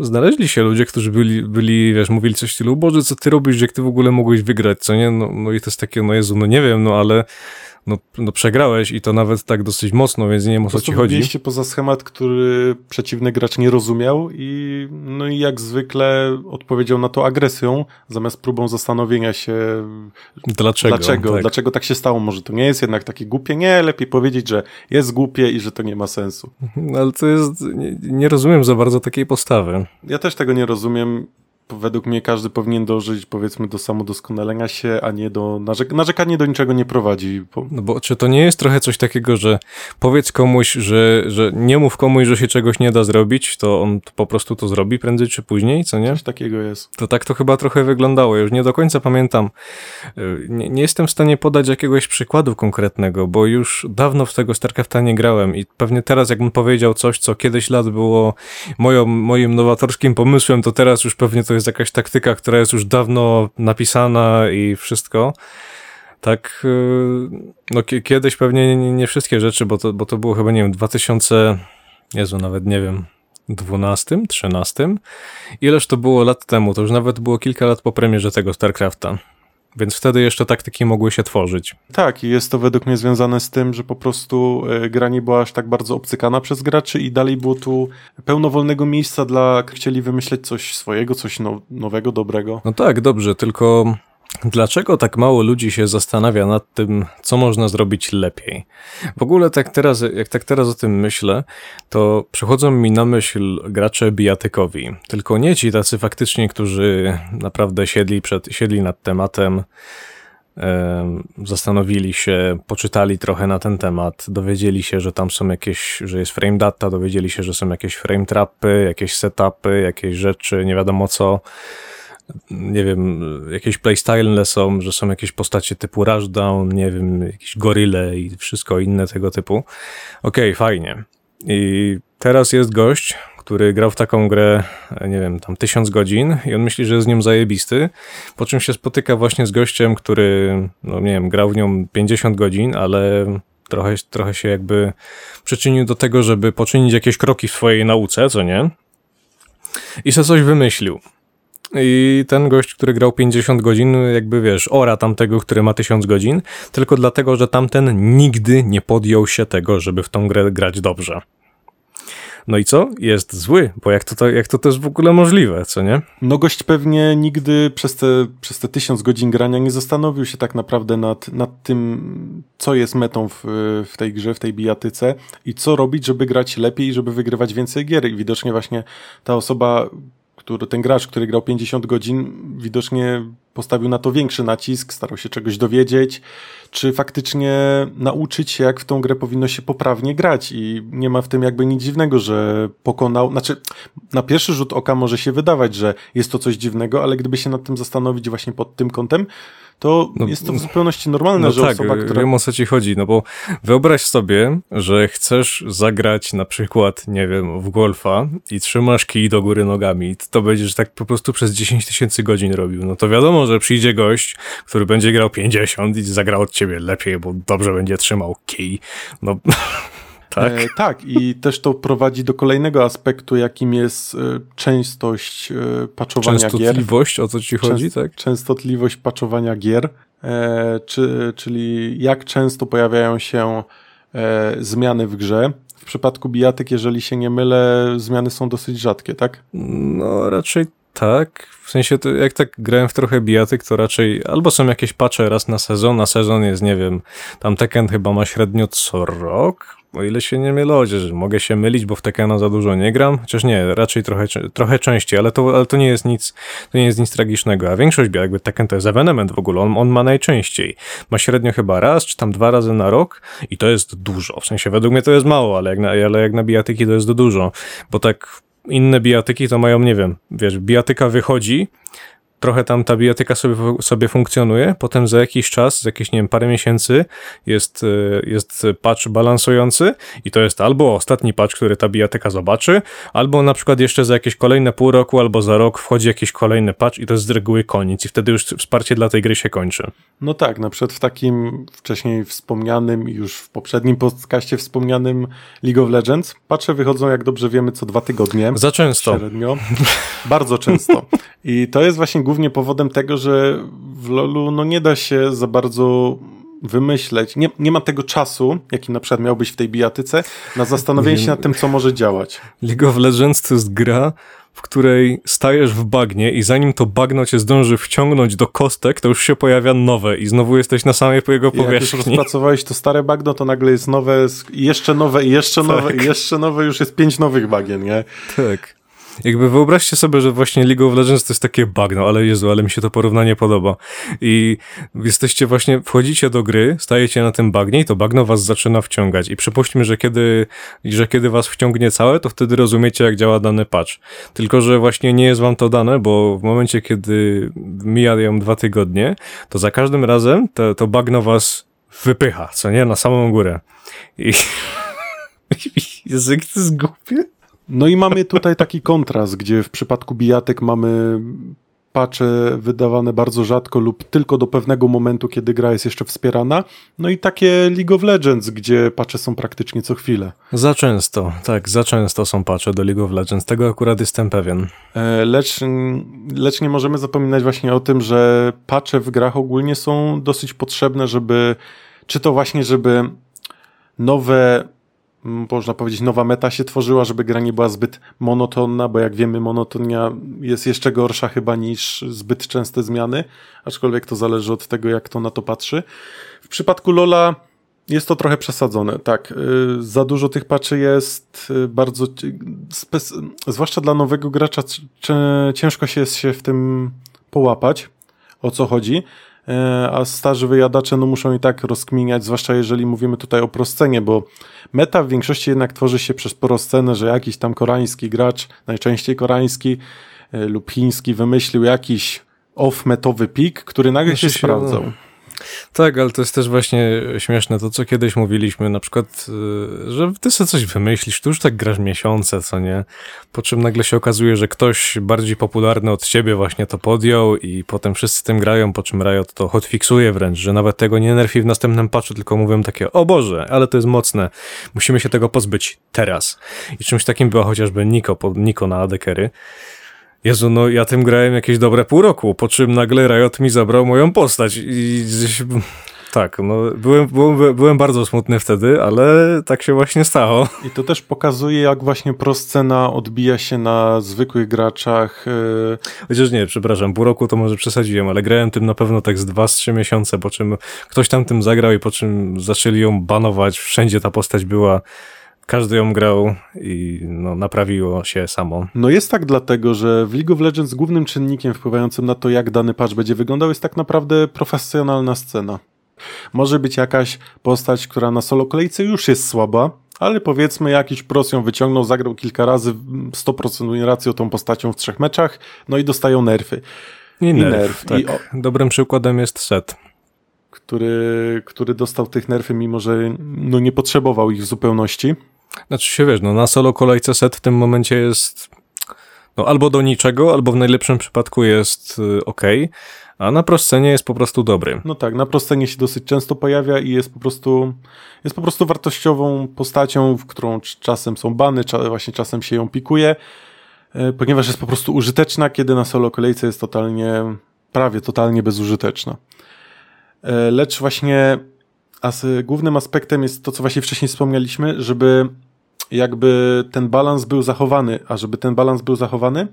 [SPEAKER 1] znaleźli się ludzie, którzy byli, byli wiesz, mówili coś w stylu, Boże, co ty robisz, jak ty w ogóle mogłeś wygrać, co nie? No, no i to jest takie, no Jezu, no nie wiem, no ale no, no przegrałeś i to nawet tak dosyć mocno, więc nie wiem o co ci chodzi.
[SPEAKER 2] wybiliście poza schemat, który przeciwny gracz nie rozumiał i no i jak zwykle odpowiedział na to agresją, zamiast próbą zastanowienia się
[SPEAKER 1] Dlaczego?
[SPEAKER 2] dlaczego,
[SPEAKER 1] Tak.
[SPEAKER 2] dlaczego tak się stało. Może to nie jest jednak takie głupie. Nie, lepiej powiedzieć, że jest głupie i że to nie ma sensu.
[SPEAKER 1] No, ale to jest, nie, nie rozumiem za bardzo takiej postawy.
[SPEAKER 2] Ja też tego nie rozumiem. Według mnie każdy powinien dążyć, powiedzmy, do samodoskonalenia się, a nie do narzek narzekanie do niczego nie prowadzi.
[SPEAKER 1] No bo czy to nie jest trochę coś takiego, że powiedz komuś, że, że nie mów komuś, że się czegoś nie da zrobić, to on po prostu to zrobi prędzej czy później, co nie?
[SPEAKER 2] Coś takiego jest.
[SPEAKER 1] To tak to chyba trochę wyglądało. Już nie do końca pamiętam. Y, Nie, nie jestem w stanie podać jakiegoś przykładu konkretnego, bo już dawno w tego StarCrafta nie grałem i pewnie teraz jakbym powiedział coś, co kiedyś lat było moją, moim nowatorskim pomysłem, to teraz już pewnie to jest jakaś taktyka, która jest już dawno napisana i wszystko. Tak, y, no kie- kiedyś pewnie nie, nie wszystkie rzeczy, bo to, bo to było chyba, nie wiem, 2000, Jezu, nawet nie wiem, 12, 13? Ileż to było lat temu? To już nawet było kilka lat po premierze tego StarCrafta. Więc wtedy jeszcze taktyki mogły się tworzyć.
[SPEAKER 2] Tak, i jest to według mnie związane z tym, że po prostu e, gra nie była aż tak bardzo obcykana przez graczy i dalej było tu pełno wolnego miejsca dla chcieli wymyśleć coś swojego, coś now, nowego, dobrego.
[SPEAKER 1] No tak, dobrze, tylko dlaczego tak mało ludzi się zastanawia nad tym, co można zrobić lepiej? W ogóle tak teraz, jak tak teraz o tym myślę, to przychodzą mi na myśl gracze bijatykowi. Tylko nie ci tacy faktycznie, którzy naprawdę siedli, przed, siedli nad tematem, em, zastanowili się, poczytali trochę na ten temat, dowiedzieli się, że tam są jakieś, że jest frame data, dowiedzieli się, że są jakieś frame trapy, jakieś setupy, jakieś rzeczy, nie wiadomo co nie wiem, jakieś playstyle są, że są jakieś postacie typu Rushdown, nie wiem, jakieś gorille i wszystko inne tego typu. Okej, fajnie. I teraz jest gość, który grał w taką grę, nie wiem, tam tysiąc godzin i on myśli, że jest z nią zajebisty, po czym się spotyka właśnie z gościem, który, no nie wiem, grał w nią 50 godzin, ale trochę, trochę się jakby przyczynił do tego, żeby poczynić jakieś kroki w swojej nauce, co nie? I se coś wymyślił. I ten gość, który grał 50 godzin, jakby wiesz, ora tamtego, który ma 1000 godzin, tylko dlatego, że tamten nigdy nie podjął się tego, żeby w tą grę grać dobrze. No i co? Jest zły, bo jak to, to, jak to, jest w ogóle możliwe, co nie?
[SPEAKER 2] No gość pewnie nigdy przez te, przez te tysiąc godzin grania nie zastanowił się tak naprawdę nad, nad tym, co jest metą w, w tej grze, w tej bijatyce i co robić, żeby grać lepiej żeby wygrywać więcej gier. I widocznie właśnie ta osoba, który, ten gracz, który grał 50 godzin, widocznie postawił na to większy nacisk, starał się czegoś dowiedzieć, czy faktycznie nauczyć się, jak w tą grę powinno się poprawnie grać. I nie ma w tym jakby nic dziwnego, że pokonał. Znaczy, na pierwszy rzut oka może się wydawać, że jest to coś dziwnego, ale gdyby się nad tym zastanowić właśnie pod tym kątem, to
[SPEAKER 1] No,
[SPEAKER 2] jest to w zupełności normalne,
[SPEAKER 1] No
[SPEAKER 2] że
[SPEAKER 1] tak,
[SPEAKER 2] osoba, która...
[SPEAKER 1] wiem o co ci chodzi, no bo wyobraź sobie, że chcesz zagrać na przykład, nie wiem, w golfa i trzymasz kij do góry nogami to będziesz tak po prostu przez 10 tysięcy godzin robił, no to wiadomo, że przyjdzie gość, który będzie grał 50 i zagra od ciebie lepiej, bo dobrze będzie trzymał kij, no *laughs* tak.
[SPEAKER 2] E, tak, i też to prowadzi do kolejnego aspektu, jakim jest e, częstość e, patchowania gier.
[SPEAKER 1] Częstotliwość, o co ci chodzi,
[SPEAKER 2] Częst-
[SPEAKER 1] tak?
[SPEAKER 2] Częstotliwość patchowania gier, e, czy, czyli jak często pojawiają się e, zmiany w grze. W przypadku bijatyk, jeżeli się nie mylę, zmiany są dosyć rzadkie, tak?
[SPEAKER 1] No, raczej tak. W sensie, to jak tak grałem w trochę bijatyk, to raczej albo są jakieś patche raz na sezon, a sezon jest, nie wiem, tam Tekken chyba ma średnio co rok, o ile się nie mylę, chociaż mogę się mylić, bo w Tekkena za dużo nie gram, chociaż nie, raczej trochę, trochę częściej, ale to, ale to nie jest nic, to nie jest nic tragicznego, a większość jakby Tekken to jest ewenement w ogóle, on, on ma najczęściej. Ma średnio chyba raz, czy tam dwa razy na rok i to jest dużo, w sensie według mnie to jest mało, ale jak na, ale jak na bijatyki to jest dużo, bo tak inne bijatyki to mają, nie wiem, wiesz, bijatyka wychodzi, trochę tam ta bijatyka sobie, sobie funkcjonuje, potem za jakiś czas, za jakieś, nie wiem, parę miesięcy jest, e, jest patch balansujący i to jest albo ostatni patch, który ta bijatyka zobaczy, albo na przykład jeszcze za jakieś kolejne pół roku albo za rok wchodzi jakiś kolejny patch i to jest z reguły koniec i wtedy już wsparcie dla tej gry się kończy.
[SPEAKER 2] No tak, na przykład w takim wcześniej wspomnianym, już w poprzednim podcaście wspomnianym League of Legends, patche wychodzą, jak dobrze wiemy, co dwa tygodnie.
[SPEAKER 1] Za często.
[SPEAKER 2] Średnio. Bardzo często. I to jest właśnie głównie powodem tego, że w LoLu no nie da się za bardzo wymyśleć, nie, nie ma tego czasu, jaki na przykład miałbyś w tej bijatyce, na zastanowienie się nad tym, co może działać.
[SPEAKER 1] League of Legends to jest gra, w której stajesz w bagnie i zanim to bagno cię zdąży wciągnąć do kostek, to już się pojawia nowe i znowu jesteś na samej jego
[SPEAKER 2] I jak już
[SPEAKER 1] powierzchni.
[SPEAKER 2] rozpracowałeś to stare bagno, to nagle jest nowe, jeszcze nowe, i jeszcze nowe,
[SPEAKER 1] Tak.
[SPEAKER 2] i jeszcze nowe, już jest pięć nowych bagien, nie?
[SPEAKER 1] Tak. Jakby wyobraźcie sobie, że właśnie League of Legends to jest takie bagno, ale Jezu, ale mi się to porównanie podoba. I jesteście właśnie, wchodzicie do gry, stajecie na tym bagnie i to bagno was zaczyna wciągać. I przypuśćmy, że kiedy, że kiedy was wciągnie całe, to wtedy rozumiecie, jak działa dany patch. Tylko, że właśnie nie jest wam to dane, bo w momencie, kiedy mijają dwa tygodnie, to za każdym razem to, to bagno was wypycha, co nie? Na samą górę. I... *laughs* Jak to jest głupie.
[SPEAKER 2] No i mamy tutaj taki kontrast, gdzie w przypadku bijatek mamy patche wydawane bardzo rzadko lub tylko do pewnego momentu, kiedy gra jest jeszcze wspierana. No i takie League of Legends, gdzie patche są praktycznie co chwilę.
[SPEAKER 1] Za często, tak, za często są patche do League of Legends, tego akurat jestem pewien.
[SPEAKER 2] E, Lecz, lecz nie możemy zapominać właśnie o tym, że patche w grach ogólnie są dosyć potrzebne, żeby czy to właśnie, żeby nowe można powiedzieć, nowa meta się tworzyła, żeby gra nie była zbyt monotonna, bo jak wiemy, monotonia jest jeszcze gorsza chyba niż zbyt częste zmiany, aczkolwiek to zależy od tego, jak to na to patrzy. W przypadku Lola jest to trochę przesadzone, tak. Y, Za dużo tych patchy jest y, bardzo, zwłaszcza dla nowego gracza ciężko się jest się w tym połapać, o co chodzi. E, A starzy wyjadacze no, muszą i tak rozkminiać, zwłaszcza jeżeli mówimy tutaj o proscenie, bo meta w większości jednak tworzy się przez proscenę, że jakiś tam koreański gracz, najczęściej koreański e, lub chiński, wymyślił jakiś off-metowy pik, który nagle się
[SPEAKER 1] się,
[SPEAKER 2] sprawdzał.
[SPEAKER 1] no. Tak, ale to jest też właśnie śmieszne to, co kiedyś mówiliśmy, na przykład, y, że ty sobie coś wymyślisz, tu już tak grasz miesiące, co nie? Po czym nagle się okazuje, że ktoś bardziej popularny od ciebie właśnie to podjął i potem wszyscy tym grają, po czym Riot to hotfixuje wręcz, że nawet tego nie nerfi w następnym patchu, tylko mówią takie, o Boże, ale to jest mocne, musimy się tego pozbyć teraz. I czymś takim była chociażby Niko, Niko na Adekery. Jezu, no ja tym grałem jakieś dobre pół roku, po czym nagle Riot mi zabrał moją postać i. Tak, no byłem, byłem, byłem bardzo smutny wtedy, ale tak się właśnie stało.
[SPEAKER 2] I to też pokazuje, jak właśnie proscena odbija się na zwykłych graczach. e,
[SPEAKER 1] Chociaż nie, przepraszam, pół roku to może przesadziłem, ale grałem tym na pewno tak z dwa, z trzy miesiące, po czym ktoś tam tym zagrał i po czym zaczęli ją banować, wszędzie ta postać była, każdy ją grał i no, naprawiło się samo.
[SPEAKER 2] No jest tak dlatego, że w League of Legends głównym czynnikiem wpływającym na to, jak dany patch będzie wyglądał, jest tak naprawdę profesjonalna scena. Może być jakaś postać, która na solo kolejce już jest słaba, ale powiedzmy jakiś pros ją wyciągnął, zagrał kilka razy, 100% win ratio tą postacią w trzech meczach, no i dostają nerfy.
[SPEAKER 1] I
[SPEAKER 2] i
[SPEAKER 1] nerw,
[SPEAKER 2] nerw.
[SPEAKER 1] tak.
[SPEAKER 2] I o-
[SPEAKER 1] Dobrym przykładem jest set.
[SPEAKER 2] który, który dostał tych nerfy, mimo że no, nie potrzebował ich w zupełności.
[SPEAKER 1] Znaczy się wiesz, no na solo kolejce set w tym momencie jest no albo do niczego, albo w najlepszym przypadku jest y, ok, a na proscenie jest po prostu dobry.
[SPEAKER 2] No tak, na prostenie się dosyć często pojawia i jest po prostu, jest po prostu wartościową postacią, w którą cz- czasem są bany, właśnie czasem się ją pikuje, e, ponieważ jest po prostu użyteczna, kiedy na solo kolejce jest totalnie, prawie totalnie bezużyteczna. E, Lecz właśnie as, głównym aspektem jest to, co właśnie wcześniej wspomnieliśmy, żeby jakby ten balans był zachowany, a żeby ten balans był zachowany,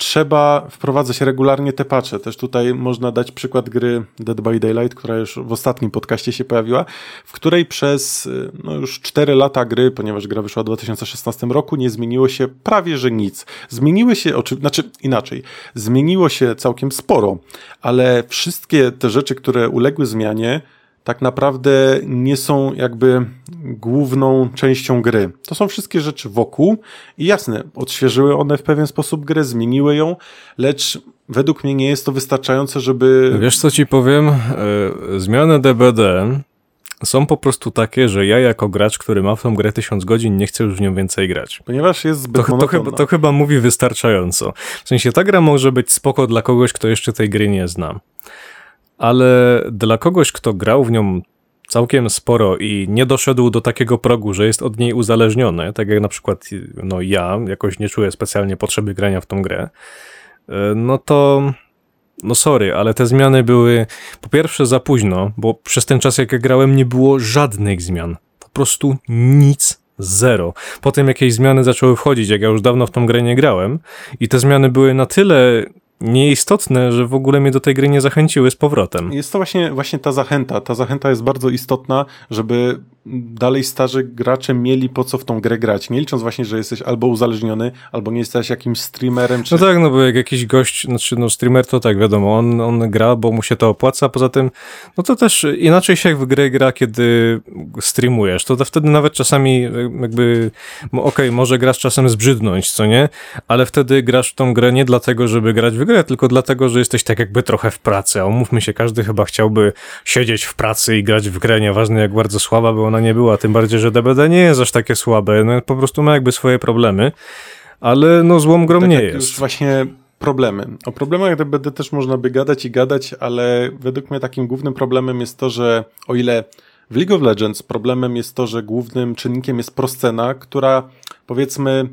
[SPEAKER 2] trzeba wprowadzać regularnie te patche. Też tutaj można dać przykład gry Dead by Daylight, która już w ostatnim podcaście się pojawiła, w której przez y, no już 4 lata gry, ponieważ gra wyszła w 2016 roku, nie zmieniło się prawie że nic. Zmieniły się, znaczy inaczej, zmieniło się całkiem sporo, ale wszystkie te rzeczy, które uległy zmianie, tak naprawdę nie są jakby główną częścią gry. To są wszystkie rzeczy wokół i jasne, odświeżyły one w pewien sposób grę, zmieniły ją, lecz według mnie nie jest to wystarczające, żeby...
[SPEAKER 1] Wiesz co ci powiem? E, Zmiany DBD są po prostu takie, że ja jako gracz, który ma w tą grę 1000 godzin, nie chcę już w nią więcej grać.
[SPEAKER 2] Ponieważ jest zbyt
[SPEAKER 1] To, to, chyba, to chyba mówi wystarczająco. W sensie ta gra może być spoko dla kogoś, kto jeszcze tej gry nie zna. Ale dla kogoś, kto grał w nią całkiem sporo i nie doszedł do takiego progu, że jest od niej uzależniony, tak jak na przykład no ja jakoś nie czuję specjalnie potrzeby grania w tą grę, e, no to no sorry, ale te zmiany były po pierwsze za późno, bo przez ten czas jak ja grałem nie było żadnych zmian. Po prostu nic, zero. Potem jakieś zmiany zaczęły wchodzić, jak ja już dawno w tą grę nie grałem i te zmiany były na tyle nieistotne, że w ogóle mnie do tej gry nie zachęciły z powrotem.
[SPEAKER 2] Jest to właśnie, właśnie ta zachęta. Ta zachęta jest bardzo istotna, żeby dalej starzy gracze mieli po co w tą grę grać. Nie licząc właśnie, że jesteś albo uzależniony, albo nie jesteś jakimś streamerem, czy
[SPEAKER 1] No tak, no bo jak jakiś gość, znaczy no streamer to tak, wiadomo, on, on gra, bo mu się to opłaca, poza tym, no to też inaczej się w grę gra, kiedy streamujesz, to, to wtedy nawet czasami jakby, okej, może grasz czasem zbrzydnąć, co nie, ale wtedy grasz w tą grę nie dlatego, żeby grać w grę, tylko dlatego, że jesteś tak jakby trochę w pracy, a umówmy się, każdy chyba chciałby siedzieć w pracy i grać w grę, nieważne jak bardzo słaba by ona nie była, tym bardziej, że DBD nie jest aż takie słabe, no po prostu ma jakby swoje problemy, ale no złom grom
[SPEAKER 2] tak
[SPEAKER 1] nie jest.
[SPEAKER 2] już właśnie problemy. O problemach DBD też można by gadać i gadać, ale według mnie takim głównym problemem jest to, że o ile w League of Legends problemem jest to, że głównym czynnikiem jest proscena, która powiedzmy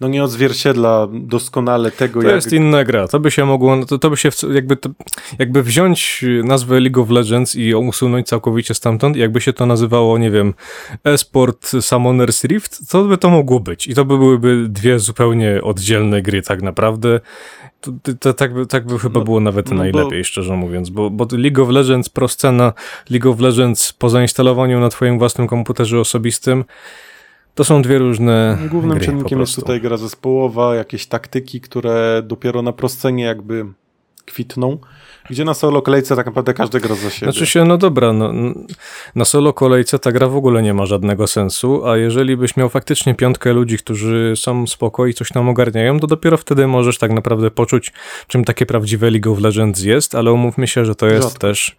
[SPEAKER 2] no nie odzwierciedla doskonale tego,
[SPEAKER 1] To
[SPEAKER 2] jak
[SPEAKER 1] jest inna gra. To by się mogło, no to, to by się jakby, to, jakby wziąć nazwę League of Legends i ją usunąć całkowicie stamtąd, jakby się to nazywało, nie wiem, Esport Summoner's Rift, to by to mogło być. I to by byłyby dwie zupełnie oddzielne gry tak naprawdę. To, to, to, tak, by, tak by chyba
[SPEAKER 2] No,
[SPEAKER 1] było nawet
[SPEAKER 2] no bo-
[SPEAKER 1] najlepiej, szczerze mówiąc, bo, bo League of Legends, proscena, League of Legends po zainstalowaniu na twoim własnym komputerze osobistym, to są dwie różne
[SPEAKER 2] Głównym
[SPEAKER 1] gry,
[SPEAKER 2] czynnikiem jest tutaj gra zespołowa, jakieś taktyki, które dopiero na proscenie jakby kwitną, gdzie na solo kolejce tak naprawdę każdy gra za siebie.
[SPEAKER 1] Znaczy się, no dobra, no, na solo kolejce ta gra w ogóle nie ma żadnego sensu, a jeżeli byś miał faktycznie piątkę ludzi, którzy są spoko i coś tam ogarniają, to dopiero wtedy możesz tak naprawdę poczuć, czym takie prawdziwe League of Legends jest, ale umówmy się, że to jest
[SPEAKER 2] Rzadkość.
[SPEAKER 1] też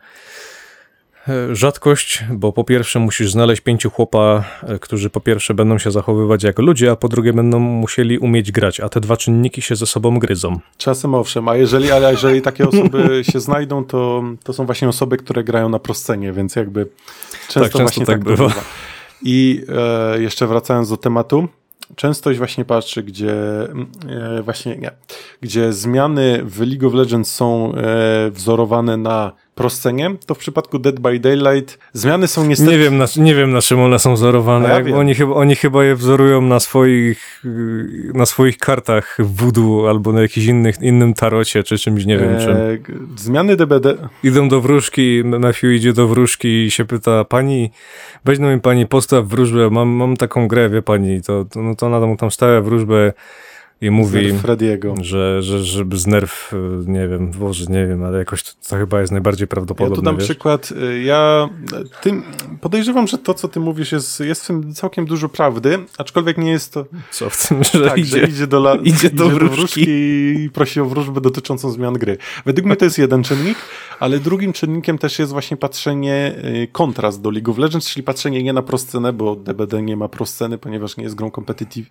[SPEAKER 1] rzadkość, bo po pierwsze musisz znaleźć pięciu chłopa, e, którzy po pierwsze będą się zachowywać jak ludzie, a po drugie będą musieli umieć grać, a te dwa czynniki się ze sobą gryzą.
[SPEAKER 2] Czasem owszem, a jeżeli, ale jeżeli takie *laughs* osoby się znajdą, to, to są właśnie osoby, które grają na proscenie, więc jakby często,
[SPEAKER 1] często
[SPEAKER 2] właśnie
[SPEAKER 1] tak
[SPEAKER 2] tak,
[SPEAKER 1] bywa.
[SPEAKER 2] bywa. I e, jeszcze wracając do tematu, częstość właśnie patrzy, gdzie mm, e, właśnie nie, gdzie zmiany w League of Legends są e, wzorowane na proscenie, to w przypadku Dead by Daylight zmiany są niestety...
[SPEAKER 1] Nie wiem, na, nie wiem na czym one są wzorowane.
[SPEAKER 2] Ja
[SPEAKER 1] oni, chyba, oni chyba je wzorują na swoich, na swoich kartach voodoo albo na jakimś innych, innym tarocie czy czymś, nie wiem czym.
[SPEAKER 2] e, g- zmiany DBD,
[SPEAKER 1] Idą do wróżki, Matthew idzie do wróżki i się pyta, pani, weź mi pani postaw wróżbę, mam, mam taką grę, wie pani, to, to, no to ona tam stawia wróżbę, i mówi, że, że żeby z nerw, y, nie wiem, Boże, nie wiem, ale jakoś to, to chyba jest najbardziej
[SPEAKER 2] Ja
[SPEAKER 1] prawdopodobne,
[SPEAKER 2] tu dam
[SPEAKER 1] wiesz?
[SPEAKER 2] przykład. y, Ja tym, podejrzewam, że to, co ty mówisz, jest, jest w tym całkiem dużo prawdy, aczkolwiek nie jest to.
[SPEAKER 1] Co w tym, że
[SPEAKER 2] Tak, że
[SPEAKER 1] idzie?
[SPEAKER 2] idzie do, la,
[SPEAKER 1] idzie do wróżki.
[SPEAKER 2] i prosi o wróżbę dotyczącą zmian gry. Według mnie to jest jeden czynnik, ale drugim czynnikiem też jest właśnie patrzenie kontrast do League of Legends, czyli patrzenie nie na proscenę, bo DBD nie ma prosceny, ponieważ nie jest grą competitive,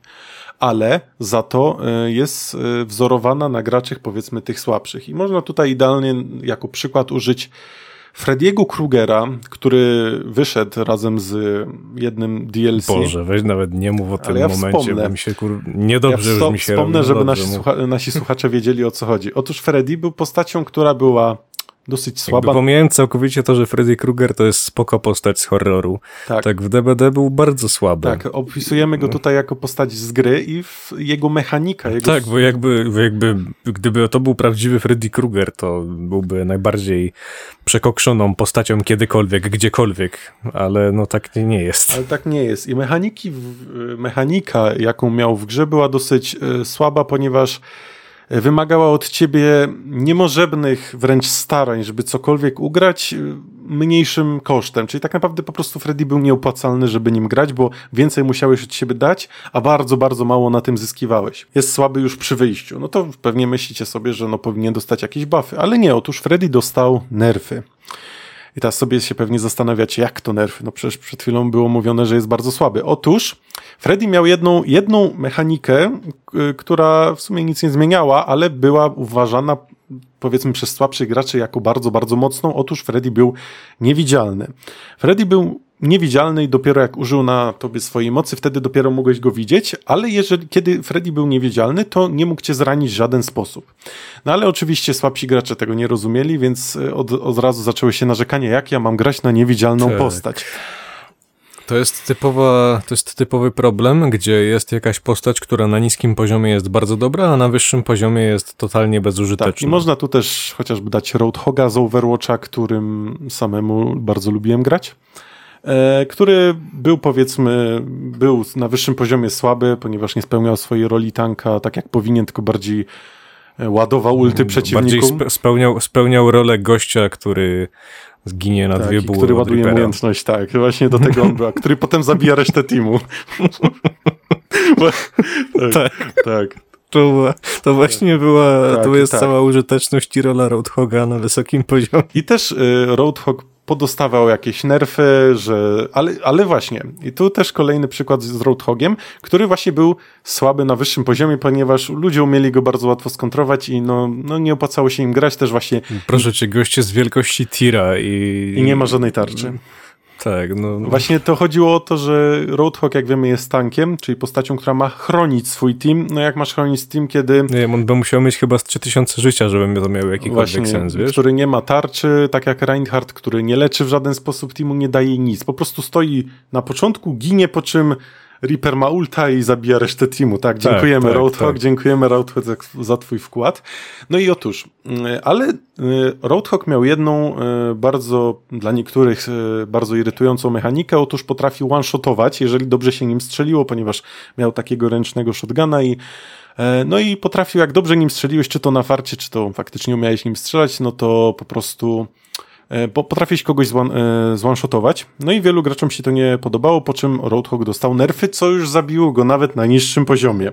[SPEAKER 2] ale za to y, jest y, wzorowana na graczach powiedzmy tych słabszych. I można tutaj idealnie jako przykład użyć Frediego Krugera, który wyszedł razem z jednym DLC.
[SPEAKER 1] Boże, weź nawet nie mów o tym
[SPEAKER 2] ja
[SPEAKER 1] momencie,
[SPEAKER 2] wspomnę.
[SPEAKER 1] bo mi się kur... Niedobrze
[SPEAKER 2] ja
[SPEAKER 1] mi się
[SPEAKER 2] Wspomnę,
[SPEAKER 1] robi.
[SPEAKER 2] żeby nasi, słucha nasi słuchacze wiedzieli o co chodzi. Otóż Freddy był postacią, która była dosyć
[SPEAKER 1] Jakby
[SPEAKER 2] słaba.
[SPEAKER 1] pomijając całkowicie to, że Freddy Krueger to jest spoko postać z horroru,
[SPEAKER 2] Tak, tak.
[SPEAKER 1] tak w DBD był bardzo słaby.
[SPEAKER 2] opisujemy go tutaj jako postać z gry i jego mechanika, jego
[SPEAKER 1] Tak, bo jakby, jakby gdyby to był prawdziwy Freddy Krueger, to byłby najbardziej przekokszoną postacią kiedykolwiek, gdziekolwiek, ale no tak nie, jest.
[SPEAKER 2] Ale tak nie jest. I mechaniki, mechanika, jaką miał w grze, była dosyć e, słaba, ponieważ wymagała od ciebie niemożebnych wręcz starań, żeby cokolwiek ugrać e, mniejszym kosztem. Czyli tak naprawdę po prostu Freddy był nieopłacalny, żeby nim grać, bo więcej musiałeś od siebie dać, a bardzo, bardzo mało na tym zyskiwałeś. Jest słaby już przy wyjściu. No to pewnie myślicie sobie, że no powinien dostać jakieś buffy, ale nie. Otóż Freddy dostał nerfy. I teraz sobie się pewnie zastanawiacie, jak to nerfy? No przecież przed chwilą było mówione, że jest bardzo słaby. Otóż Freddy miał jedną, jedną mechanikę, która w sumie nic nie zmieniała, ale była uważana powiedzmy przez słabszych graczy jako bardzo, bardzo mocną. Otóż Freddy był niewidzialny. Freddy był niewidzialny i dopiero jak użył na tobie swojej mocy, wtedy dopiero mogłeś go widzieć, ale jeżeli, kiedy Freddy był niewidzialny, to nie mógł cię zranić w żaden sposób. No ale oczywiście słabsi gracze tego nie rozumieli, więc y, od, od razu zaczęły się narzekania, jak ja mam grać na niewidzialną
[SPEAKER 1] Tak.
[SPEAKER 2] postać.
[SPEAKER 1] To jest, typowa, to jest typowy problem, gdzie jest jakaś postać, która na niskim poziomie jest bardzo dobra, a na wyższym poziomie jest totalnie bezużyteczna.
[SPEAKER 2] Tak, i można tu też chociażby dać Roadhoga z Overwatcha, którym samemu bardzo lubiłem grać. E, który był powiedzmy, był na wyższym poziomie słaby, ponieważ nie spełniał swojej roli tanka tak jak powinien, tylko bardziej e, ładował ulty
[SPEAKER 1] Bardziej
[SPEAKER 2] przeciwnikom.
[SPEAKER 1] spe, spełniał, spełniał rolę gościa, który zginie na
[SPEAKER 2] Tak,
[SPEAKER 1] dwie buły
[SPEAKER 2] który ładuje
[SPEAKER 1] Reapera.
[SPEAKER 2] umiejętność, tak. Właśnie do tego on był, który *laughs* potem zabija resztę teamu. *laughs* Bo- tak, tak.
[SPEAKER 1] To, była- to właśnie była,
[SPEAKER 2] Tak,
[SPEAKER 1] to jest
[SPEAKER 2] tak.
[SPEAKER 1] cała użyteczność i rola Roadhoga na wysokim poziomie.
[SPEAKER 2] I też y, Roadhog podostawał jakieś nerfy, że. Ale, ale właśnie, i tu też kolejny przykład z Roadhogiem, który właśnie był słaby na wyższym poziomie, ponieważ ludzie umieli go bardzo łatwo skontrować i no, no nie opłacało się im grać też właśnie
[SPEAKER 1] Proszę cię, goście z wielkości tira i...
[SPEAKER 2] i nie ma żadnej tarczy.
[SPEAKER 1] Tak, no...
[SPEAKER 2] Właśnie to chodziło o to, że Roadhog, jak wiemy, jest tankiem, czyli postacią, która ma chronić swój team. No jak masz chronić team, kiedy
[SPEAKER 1] Nie wiem, on by musiał mieć chyba z 3000 życia, żeby to miało jakikolwiek
[SPEAKER 2] Właśnie,
[SPEAKER 1] sens, wiesz?
[SPEAKER 2] który nie ma tarczy, tak jak Reinhardt, który nie leczy w żaden sposób teamu, nie daje nic. Po prostu stoi na początku, ginie, po czym Reaper ma ulta i zabija resztę teamu. Tak, dziękujemy
[SPEAKER 1] tak,
[SPEAKER 2] Roadhog,
[SPEAKER 1] tak.
[SPEAKER 2] dziękujemy Roadhog za, za twój wkład. No i otóż, y, ale y, Roadhog miał jedną y, bardzo, dla niektórych bardzo irytującą mechanikę, otóż potrafił one-shotować, jeżeli dobrze się nim strzeliło, ponieważ miał takiego ręcznego shotguna i E, No i potrafił, jak dobrze nim strzeliłeś, czy to na farcie, czy to faktycznie umiałeś nim strzelać, no to po prostu bo potrafiłeś kogoś zwan- e, zwanshotować. No i wielu graczom się to nie podobało, po czym Roadhog dostał nerfy, co już zabiło go nawet na niższym poziomie.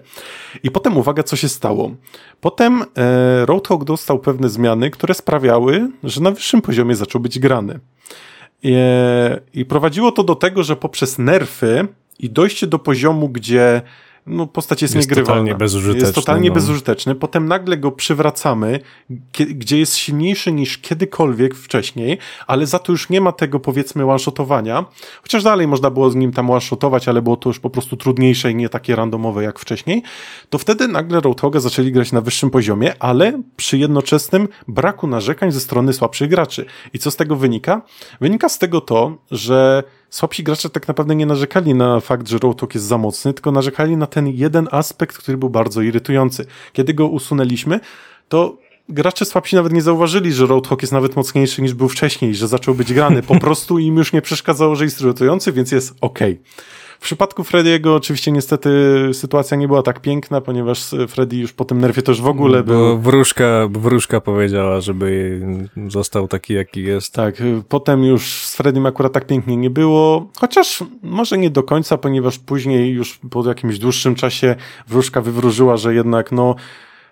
[SPEAKER 2] I potem uwaga, co się stało. Potem e, Roadhog dostał pewne zmiany, które sprawiały, że na wyższym poziomie zaczął być grany. E, I prowadziło to do tego, że poprzez nerfy i dojście do poziomu, gdzie no, postać jest,
[SPEAKER 1] Jest
[SPEAKER 2] niegrywalna.
[SPEAKER 1] totalnie bezużyteczny,
[SPEAKER 2] Jest totalnie
[SPEAKER 1] no.
[SPEAKER 2] bezużyteczny. Potem nagle go przywracamy, gdzie jest silniejszy niż kiedykolwiek wcześniej, ale za to już nie ma tego, powiedzmy, one-shotowania. Chociaż dalej można było z nim tam one-shotować, ale było to już po prostu trudniejsze i nie takie randomowe jak wcześniej. To wtedy nagle Roadhoga zaczęli grać na wyższym poziomie, ale przy jednoczesnym braku narzekań ze strony słabszych graczy. I co z tego wynika? Wynika z tego to, że słabsi gracze tak naprawdę nie narzekali na fakt, że Roadhog jest za mocny, tylko narzekali na ten jeden aspekt, który był bardzo irytujący. Kiedy go usunęliśmy, to gracze słabsi nawet nie zauważyli, że Roadhog jest nawet mocniejszy niż był wcześniej, że zaczął być grany. Po *laughs* prostu im już nie przeszkadzało, że jest irytujący, więc jest ok. W przypadku Frediego oczywiście niestety sytuacja nie była tak piękna, ponieważ Freddy już po tym nerwie już w ogóle
[SPEAKER 1] Bo
[SPEAKER 2] był...
[SPEAKER 1] wróżka, wróżka powiedziała, żeby został taki, jaki jest.
[SPEAKER 2] Tak, y, potem już z Freddym akurat tak pięknie nie było, chociaż może nie do końca, ponieważ później już po jakimś dłuższym czasie wróżka wywróżyła, że jednak no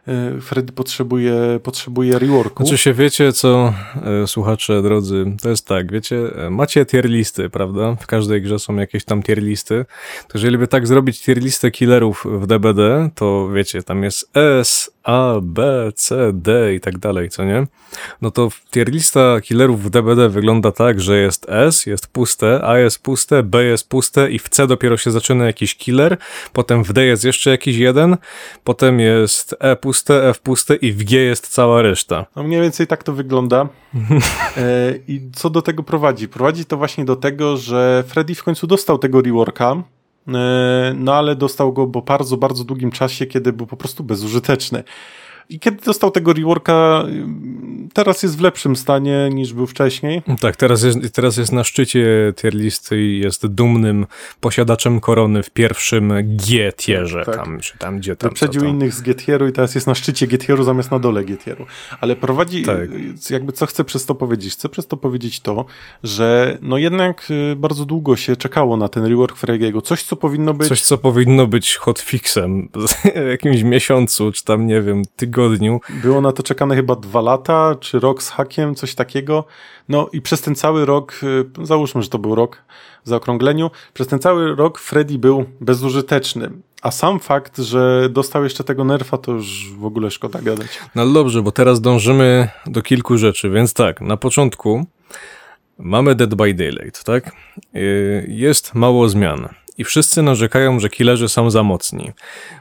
[SPEAKER 2] y, Freddy potrzebuje, potrzebuje reworku.
[SPEAKER 1] Znaczy się wiecie, co e, słuchacze drodzy, to jest tak, wiecie, e, macie tier listy, prawda? W każdej grze są jakieś tam tier listy. To jeżeli by tak zrobić tier listę killerów w DBD, to wiecie, tam jest S, A, B, C, D i tak dalej, co nie? No to tier lista killerów w DBD wygląda tak, że jest S, jest puste, A jest puste, B jest puste i w C dopiero się zaczyna jakiś killer, potem w D jest jeszcze jakiś jeden, potem jest E puste, F puste i w G jest cała reszta.
[SPEAKER 2] No mniej więcej tak to wygląda. *laughs* E, I co do tego prowadzi? Prowadzi to właśnie do tego, że Freddy w końcu dostał tego reworka, e, no ale dostał go po bardzo, bardzo długim czasie, kiedy był po prostu bezużyteczny. I kiedy dostał tego reworka, y, teraz jest w lepszym stanie niż był wcześniej.
[SPEAKER 1] Tak, teraz jest, teraz jest na szczycie tier listy i jest dumnym posiadaczem korony w pierwszym G-tierze,
[SPEAKER 2] Tak.
[SPEAKER 1] tam, czy tam, gdzie tam.
[SPEAKER 2] Wyprzedził innych z Getieru i teraz jest na szczycie Getieru zamiast na dole Getieru. Ale prowadzi,
[SPEAKER 1] Tak.
[SPEAKER 2] y, jakby co chcę przez to powiedzieć? Chcę przez to powiedzieć to, że no jednak y, bardzo długo się czekało na ten rework Frediego. Coś, co powinno być...
[SPEAKER 1] Coś, co powinno być hotfixem *laughs* w jakimś miesiącu, czy tam, nie wiem, tygodniu.
[SPEAKER 2] Było na to czekane chyba dwa lata, czy rok z hakiem, coś takiego. No i przez ten cały rok, y, załóżmy, że to był rok w zaokrągleniu, przez ten cały rok Freddy był bezużyteczny. A sam fakt, że dostał jeszcze tego nerfa, to już w ogóle szkoda gadać.
[SPEAKER 1] No dobrze, bo teraz dążymy do kilku rzeczy, więc tak, na początku mamy Dead by Daylight, tak? Yy, Jest mało zmian i wszyscy narzekają, że killerzy są za mocni.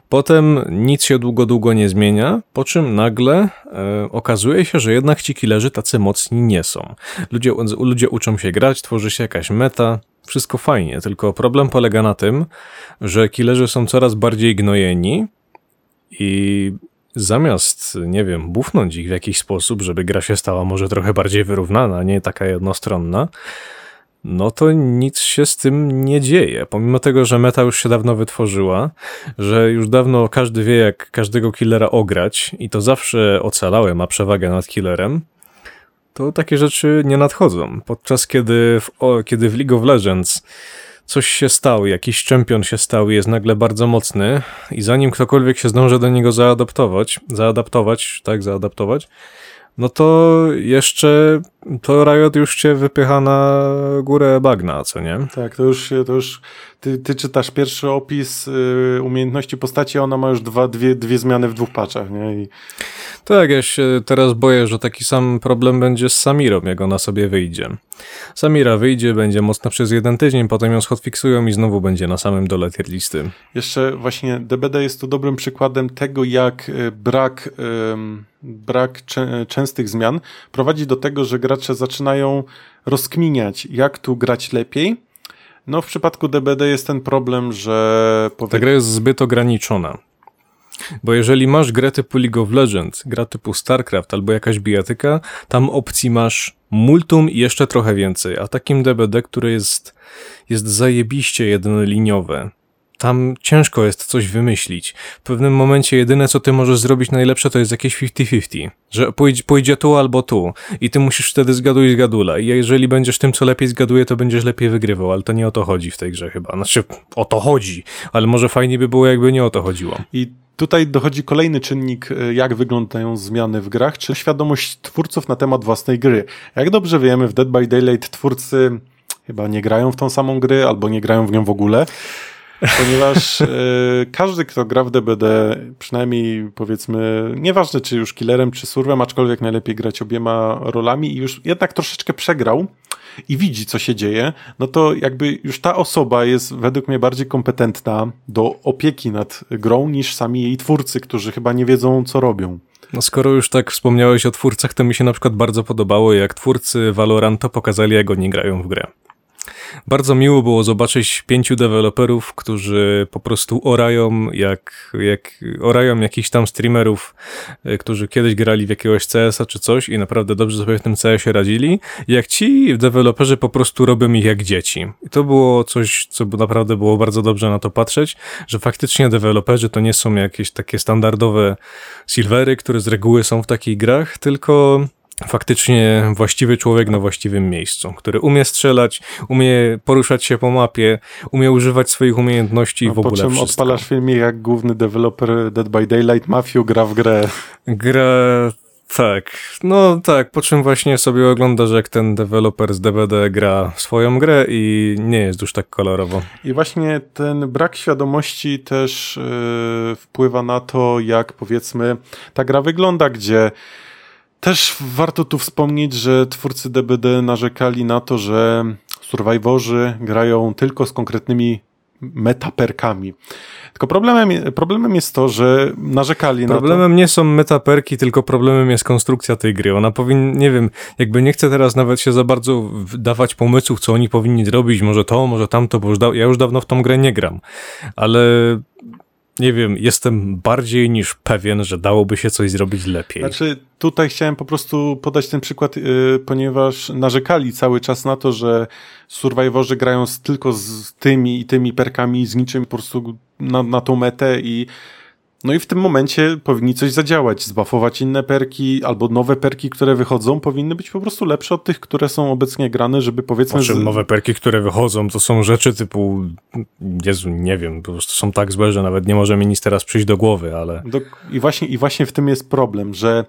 [SPEAKER 1] Potem nic się długo, długo nie zmienia, po czym nagle e, okazuje się, że jednak ci killerzy tacy mocni nie są. Ludzie, ludzie uczą się grać, tworzy się jakaś meta, wszystko fajnie, tylko problem polega na tym, że killerzy są coraz bardziej gnojeni i zamiast, nie wiem, bufnąć ich w jakiś sposób, żeby gra się stała może trochę bardziej wyrównana, nie taka jednostronna, no to nic się z tym nie dzieje. Pomimo tego, że meta już się dawno wytworzyła, że już dawno każdy wie, jak każdego killera ograć i to zawsze ocalałe ma przewagę nad killerem, to takie rzeczy nie nadchodzą. Podczas kiedy w, o, kiedy w League of Legends coś się stało, jakiś czempion się stał i jest nagle bardzo mocny i zanim ktokolwiek się zdąży do niego zaadaptować, zaadaptować, tak, zaadaptować, no to jeszcze to Riot już cię wypycha na górę bagna, co nie?
[SPEAKER 2] Tak, to już, to już ty, ty czytasz pierwszy opis y, umiejętności postaci, a ona ma już dwa, dwie, dwie zmiany w dwóch paczach, nie? I
[SPEAKER 1] Tak, ja się teraz boję, że taki sam problem będzie z Samirą, jak ona sobie wyjdzie. Samira wyjdzie, będzie mocna przez jeden tydzień, potem ją schotfiksują i znowu będzie na samym dole tier listy.
[SPEAKER 2] Jeszcze właśnie DBD jest tu dobrym przykładem tego, jak y, brak, ym, brak czę, częstych zmian prowadzi do tego, że gracze zaczynają rozkminiać, jak tu grać lepiej. No w przypadku DBD jest ten problem, że
[SPEAKER 1] Ta
[SPEAKER 2] powie...
[SPEAKER 1] gra jest zbyt ograniczona. Bo jeżeli masz grę typu League of Legends, gra typu StarCraft albo jakaś bijatyka, tam opcji masz multum i jeszcze trochę więcej, a takim DBD, który jest, jest zajebiście jednoliniowe, tam ciężko jest coś wymyślić. W pewnym momencie jedyne, co ty możesz zrobić najlepsze, to jest jakieś 50-50. Że pójdzie, pójdzie tu albo tu. I ty musisz wtedy zgaduj zgadula. I jeżeli będziesz tym, co lepiej zgaduje, to będziesz lepiej wygrywał. Ale to nie o to chodzi w tej grze chyba. Znaczy, o to chodzi. Ale może fajnie by było, jakby nie o to chodziło.
[SPEAKER 2] I tutaj dochodzi kolejny czynnik, y, jak wyglądają zmiany w grach, czy świadomość twórców na temat własnej gry. Jak dobrze wiemy, w Dead by Daylight twórcy chyba nie grają w tą samą gry, albo nie grają w nią w ogóle. Ponieważ y, każdy, kto gra w DBD, przynajmniej powiedzmy, nieważne czy już killerem, czy surwem, aczkolwiek najlepiej grać obiema rolami i już jednak troszeczkę przegrał i widzi, co się dzieje, no to jakby już ta osoba jest według mnie bardziej kompetentna do opieki nad grą niż sami jej twórcy, którzy chyba nie wiedzą, co robią.
[SPEAKER 1] No skoro już tak wspomniałeś o twórcach, to mi się na przykład bardzo podobało, jak twórcy Valoranta pokazali, jak oni grają w grę. Bardzo miło było zobaczyć pięciu deweloperów, którzy po prostu orają jak, jak orają jakichś tam streamerów, y, którzy kiedyś grali w jakiegoś CS-a czy coś i naprawdę dobrze sobie w tym CS-ie radzili, jak ci deweloperzy po prostu robią ich jak dzieci. I to było coś, co naprawdę było bardzo dobrze na to patrzeć, że faktycznie deweloperzy to nie są jakieś takie standardowe silvery, które z reguły są w takich grach, tylko faktycznie właściwy człowiek na właściwym miejscu, który umie strzelać, umie poruszać się po mapie, umie używać swoich umiejętności i
[SPEAKER 2] No,
[SPEAKER 1] w ogóle
[SPEAKER 2] po czym
[SPEAKER 1] wszystko.
[SPEAKER 2] odpalasz filmie, jak główny deweloper Dead by Daylight Mafia gra w grę.
[SPEAKER 1] Gra... Tak, no tak, po czym właśnie sobie oglądasz, jak ten deweloper z DVD gra swoją grę i nie jest już tak kolorowo.
[SPEAKER 2] I właśnie ten brak świadomości też yy, wpływa na to, jak powiedzmy ta gra wygląda, gdzie też warto tu wspomnieć, że twórcy DBD narzekali na to, że survivorzy grają tylko z konkretnymi metaperkami. Tylko problemem, problemem jest to, że narzekali na to.
[SPEAKER 1] Problemem nie są metaperki, tylko problemem jest konstrukcja tej gry. Ona powinna, nie wiem, jakby nie chcę teraz nawet się za bardzo dawać pomysłów, co oni powinni zrobić, może to, może tamto, bo już ja już dawno w tą grę nie gram, ale nie wiem, jestem bardziej niż pewien, że dałoby się coś zrobić lepiej.
[SPEAKER 2] Znaczy, tutaj chciałem po prostu podać ten przykład, yy, ponieważ narzekali cały czas na to, że survivorzy grają z, tylko z tymi i tymi perkami, z niczym po prostu na, na tą metę i no i w tym momencie powinni coś zadziałać, zbafować inne perki albo nowe perki, które wychodzą, powinny być po prostu lepsze od tych, które są obecnie grane, żeby powiedzmy...
[SPEAKER 1] Po czym
[SPEAKER 2] z-
[SPEAKER 1] nowe perki, które wychodzą, to są rzeczy typu, Jezu, nie wiem, po prostu są tak złe, że nawet nie może mi nic teraz przyjść do głowy, ale
[SPEAKER 2] Do, i, właśnie, I właśnie w tym jest problem, że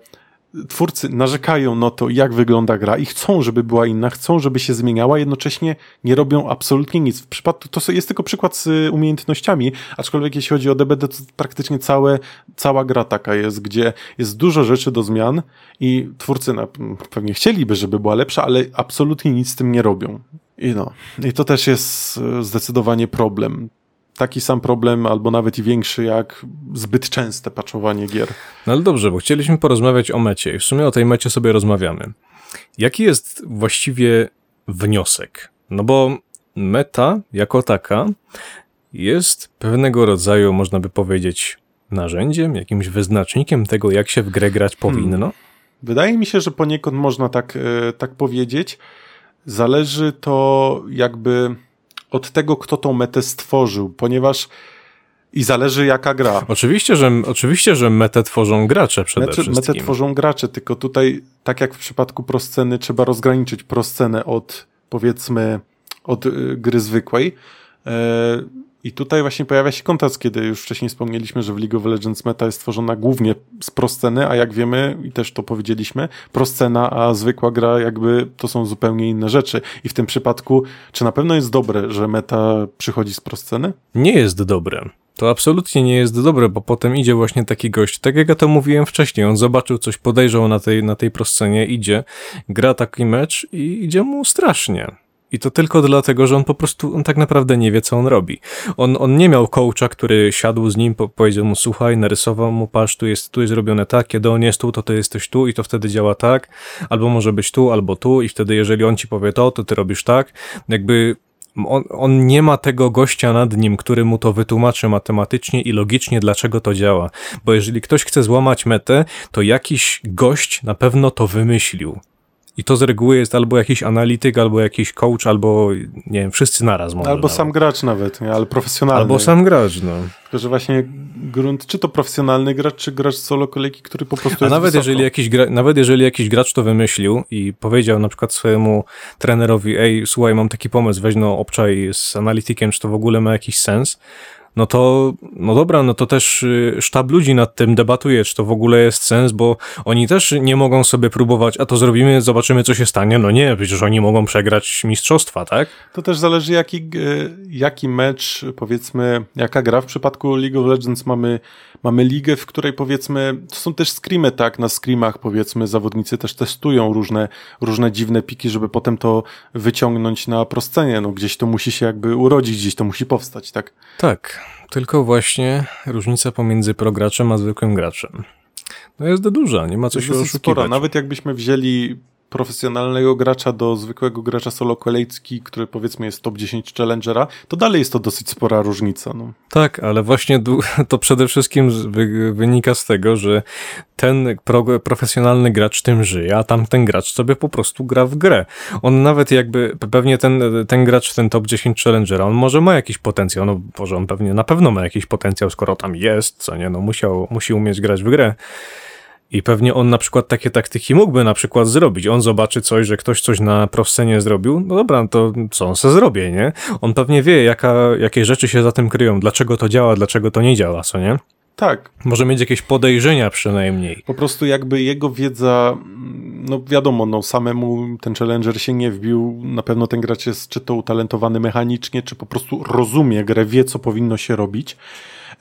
[SPEAKER 2] twórcy narzekają na to, jak wygląda gra i chcą, żeby była inna, chcą, żeby się zmieniała, jednocześnie nie robią absolutnie nic. W przypadku, to jest tylko przykład z y, umiejętnościami, aczkolwiek jeśli chodzi o DBD, to praktycznie całe, cała gra taka jest, gdzie jest dużo rzeczy do zmian i twórcy na, pewnie chcieliby, żeby była lepsza, ale absolutnie nic z tym nie robią. I no, i to też jest y, zdecydowanie problem. Taki sam problem, albo nawet i większy, jak zbyt częste patchowanie gier.
[SPEAKER 1] No ale dobrze, bo chcieliśmy porozmawiać o mecie i w sumie o tej mecie sobie rozmawiamy. Jaki jest właściwie wniosek? No bo meta jako taka jest pewnego rodzaju, można by powiedzieć, narzędziem, jakimś wyznacznikiem tego, jak się w grę grać powinno.
[SPEAKER 2] Wydaje mi się, że poniekąd można tak, e, tak powiedzieć. Zależy to jakby od tego, kto tą metę stworzył, ponieważ i zależy jaka gra.
[SPEAKER 1] Oczywiście, że, oczywiście, że metę tworzą gracze przede
[SPEAKER 2] Metę,
[SPEAKER 1] wszystkim.
[SPEAKER 2] metę tworzą gracze, tylko tutaj, tak jak w przypadku prosceny, trzeba rozgraniczyć proscenę od, powiedzmy, od y, gry zwykłej. I tutaj właśnie pojawia się kontrast, kiedy już wcześniej wspomnieliśmy, że w League of Legends meta jest tworzona głównie z prosceny, a jak wiemy, i też to powiedzieliśmy, proscena, a zwykła gra jakby to są zupełnie inne rzeczy. I w tym przypadku, czy na pewno jest dobre, że meta przychodzi z prosceny?
[SPEAKER 1] nie jest dobre. To absolutnie nie jest dobre, bo potem idzie właśnie taki gość, tak jak ja to mówiłem wcześniej, on zobaczył coś, podejrzał na tej, na tej proscenie, idzie, gra taki mecz i idzie mu strasznie. I to tylko dlatego, że on po prostu, on tak naprawdę nie wie, co on robi. On, on nie miał coacha, który siadł z nim, po, powiedział mu, słuchaj, narysował mu, patrz, tu jest, tu jest robione tak, kiedy on jest tu, to ty jesteś tu i to wtedy działa tak, albo może być tu, albo tu i wtedy jeżeli on ci powie to, to ty robisz tak. Jakby on, on nie ma tego gościa nad nim, który mu to wytłumaczy matematycznie i logicznie, dlaczego to działa. Bo jeżeli ktoś chce złamać metę, to jakiś gość na pewno to wymyślił. I to z reguły jest albo jakiś analityk, albo jakiś coach, albo nie wiem, wszyscy naraz może.
[SPEAKER 2] Albo
[SPEAKER 1] nawet.
[SPEAKER 2] sam gracz nawet, nie? ale profesjonalny.
[SPEAKER 1] Albo sam gracz, no.
[SPEAKER 2] Tylko, że właśnie grunt, czy to profesjonalny gracz, czy gracz solo kolejki, który po prostu
[SPEAKER 1] A
[SPEAKER 2] jest
[SPEAKER 1] nawet
[SPEAKER 2] wysoko.
[SPEAKER 1] jeżeli, jakiś gra, nawet jeżeli jakiś gracz to wymyślił i powiedział na przykład swojemu trenerowi, ej, słuchaj, mam taki pomysł, weź no obczaj z analitykiem, czy to w ogóle ma jakiś sens, no to, no dobra, no to też y, sztab ludzi nad tym debatuje, czy to w ogóle jest sens, bo oni też nie mogą sobie próbować, a to zrobimy, zobaczymy, co się stanie. No nie, przecież oni mogą przegrać mistrzostwa, tak?
[SPEAKER 2] To też zależy jaki, e, jaki mecz, powiedzmy, jaka gra. W przypadku League of Legends mamy, mamy ligę, w której powiedzmy, to są też screamy, tak? Na screamach powiedzmy zawodnicy też testują różne, różne dziwne piki, żeby potem to wyciągnąć na proscenie. No gdzieś to musi się jakby urodzić, gdzieś to musi powstać, tak?
[SPEAKER 1] Tak, tylko właśnie różnica pomiędzy prograczem a zwykłym graczem. No jest duża, nie ma co
[SPEAKER 2] jest
[SPEAKER 1] się oszukiwać.
[SPEAKER 2] spora. Nawet jakbyśmy wzięli profesjonalnego gracza do zwykłego gracza solo kolejski, który powiedzmy jest top 10 challengera, to dalej jest to dosyć spora różnica. No.
[SPEAKER 1] Tak, ale właśnie *laughs* to przede wszystkim wynika z tego, że ten pro, profesjonalny gracz tym żyje, a tamten gracz sobie po prostu gra w grę. On nawet jakby, pewnie ten, ten gracz, ten top 10 challengera, on może ma jakiś potencjał, no może on pewnie na pewno ma jakiś potencjał, skoro tam jest, co nie, no musiał, musi umieć grać w grę. I pewnie on na przykład takie taktyki mógłby na przykład zrobić. On zobaczy coś, że ktoś coś na proscenie zrobił, no dobra, no to co on se zrobię, nie? On pewnie wie, jaka, jakie rzeczy się za tym kryją, dlaczego to działa, dlaczego to nie działa, co nie?
[SPEAKER 2] Tak.
[SPEAKER 1] Może mieć jakieś podejrzenia przynajmniej.
[SPEAKER 2] Po prostu jakby jego wiedza, no wiadomo, no samemu ten Challenger się nie wbił, na pewno ten gracz jest czy to utalentowany mechanicznie, czy po prostu rozumie grę, wie co powinno się robić.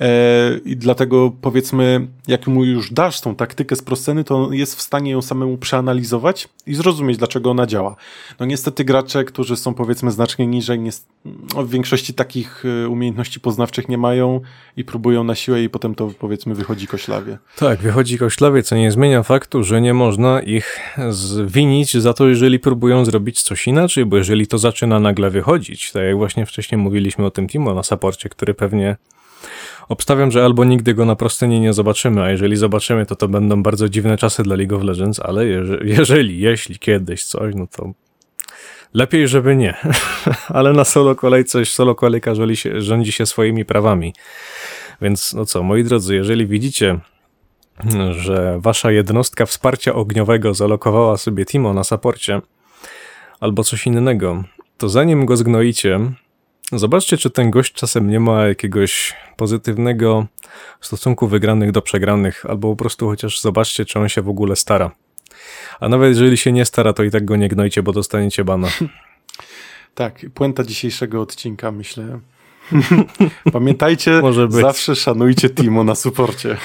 [SPEAKER 2] E, I dlatego powiedzmy, jak mu już dasz tą taktykę z prosceny, to jest w stanie ją samemu przeanalizować i zrozumieć, dlaczego ona działa. No niestety gracze, którzy są powiedzmy znacznie niżej, nie, no, w większości takich e, umiejętności poznawczych nie mają i próbują na siłę i potem to powiedzmy wychodzi koślawie.
[SPEAKER 1] Tak, wychodzi koślawie, co nie zmienia faktu, że nie można ich zwinić za to, jeżeli próbują zrobić coś inaczej, bo jeżeli to zaczyna nagle wychodzić, tak jak właśnie wcześniej mówiliśmy o tym Timo na saporcie, który pewnie Obstawiam, że albo nigdy go na prostenie nie zobaczymy, a jeżeli zobaczymy, to to będą bardzo dziwne czasy dla League of Legends, ale jeżeli, jeżeli jeśli kiedyś coś, no to lepiej, żeby nie. *laughs* ale na solo kolejce, solo kolejka rządzi się, rządzi się swoimi prawami. Więc no co, moi drodzy, jeżeli widzicie, że wasza jednostka wsparcia ogniowego zalokowała sobie Timo na saporcie albo coś innego, to zanim go zgnoicie, Zobaczcie, czy ten gość czasem nie ma jakiegoś pozytywnego stosunku wygranych do przegranych, albo po prostu chociaż zobaczcie, czy on się w ogóle stara. A nawet jeżeli się nie stara, to i tak go nie gnojcie, bo dostaniecie bana. *laughs*
[SPEAKER 2] Tak, puenta dzisiejszego odcinka, myślę. *laughs* Pamiętajcie, *laughs* zawsze szanujcie Timo na suporcie.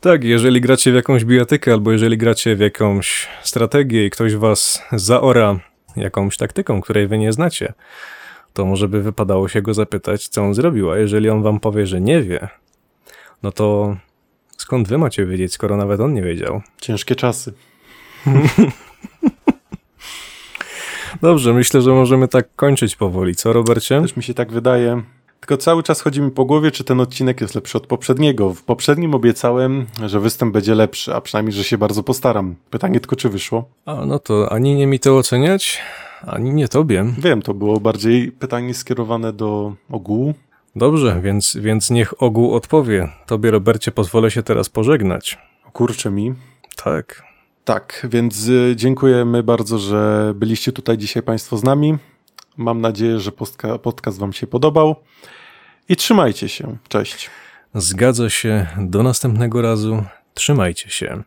[SPEAKER 1] Tak, jeżeli gracie w jakąś bijatykę, albo jeżeli gracie w jakąś strategię i ktoś was zaora jakąś taktyką, której wy nie znacie, to może by wypadało się go zapytać, co on zrobił, a jeżeli on wam powie, że nie wie, no to skąd wy macie wiedzieć, skoro nawet on nie wiedział?
[SPEAKER 2] Ciężkie czasy. *laughs*
[SPEAKER 1] Dobrze, myślę, że możemy tak kończyć powoli, co Robercie?
[SPEAKER 2] Też mi się tak wydaje. Tylko cały czas chodzi mi po głowie, czy ten odcinek jest lepszy od poprzedniego. W poprzednim obiecałem, że występ będzie lepszy, a przynajmniej, że się bardzo postaram. Pytanie tylko, czy wyszło?
[SPEAKER 1] A, no to ani nie mi to oceniać, ani nie tobie.
[SPEAKER 2] Wiem, to było bardziej pytanie skierowane do ogółu.
[SPEAKER 1] Dobrze, więc, więc niech ogół odpowie. Tobie, Robercie, pozwolę się teraz pożegnać.
[SPEAKER 2] Kurczę mi.
[SPEAKER 1] Tak.
[SPEAKER 2] Tak, więc y, dziękujemy bardzo, że byliście tutaj dzisiaj Państwo z nami. Mam nadzieję, że podcast Wam się podobał. I trzymajcie się. Cześć.
[SPEAKER 1] Zgadza się. Do następnego razu. Trzymajcie się.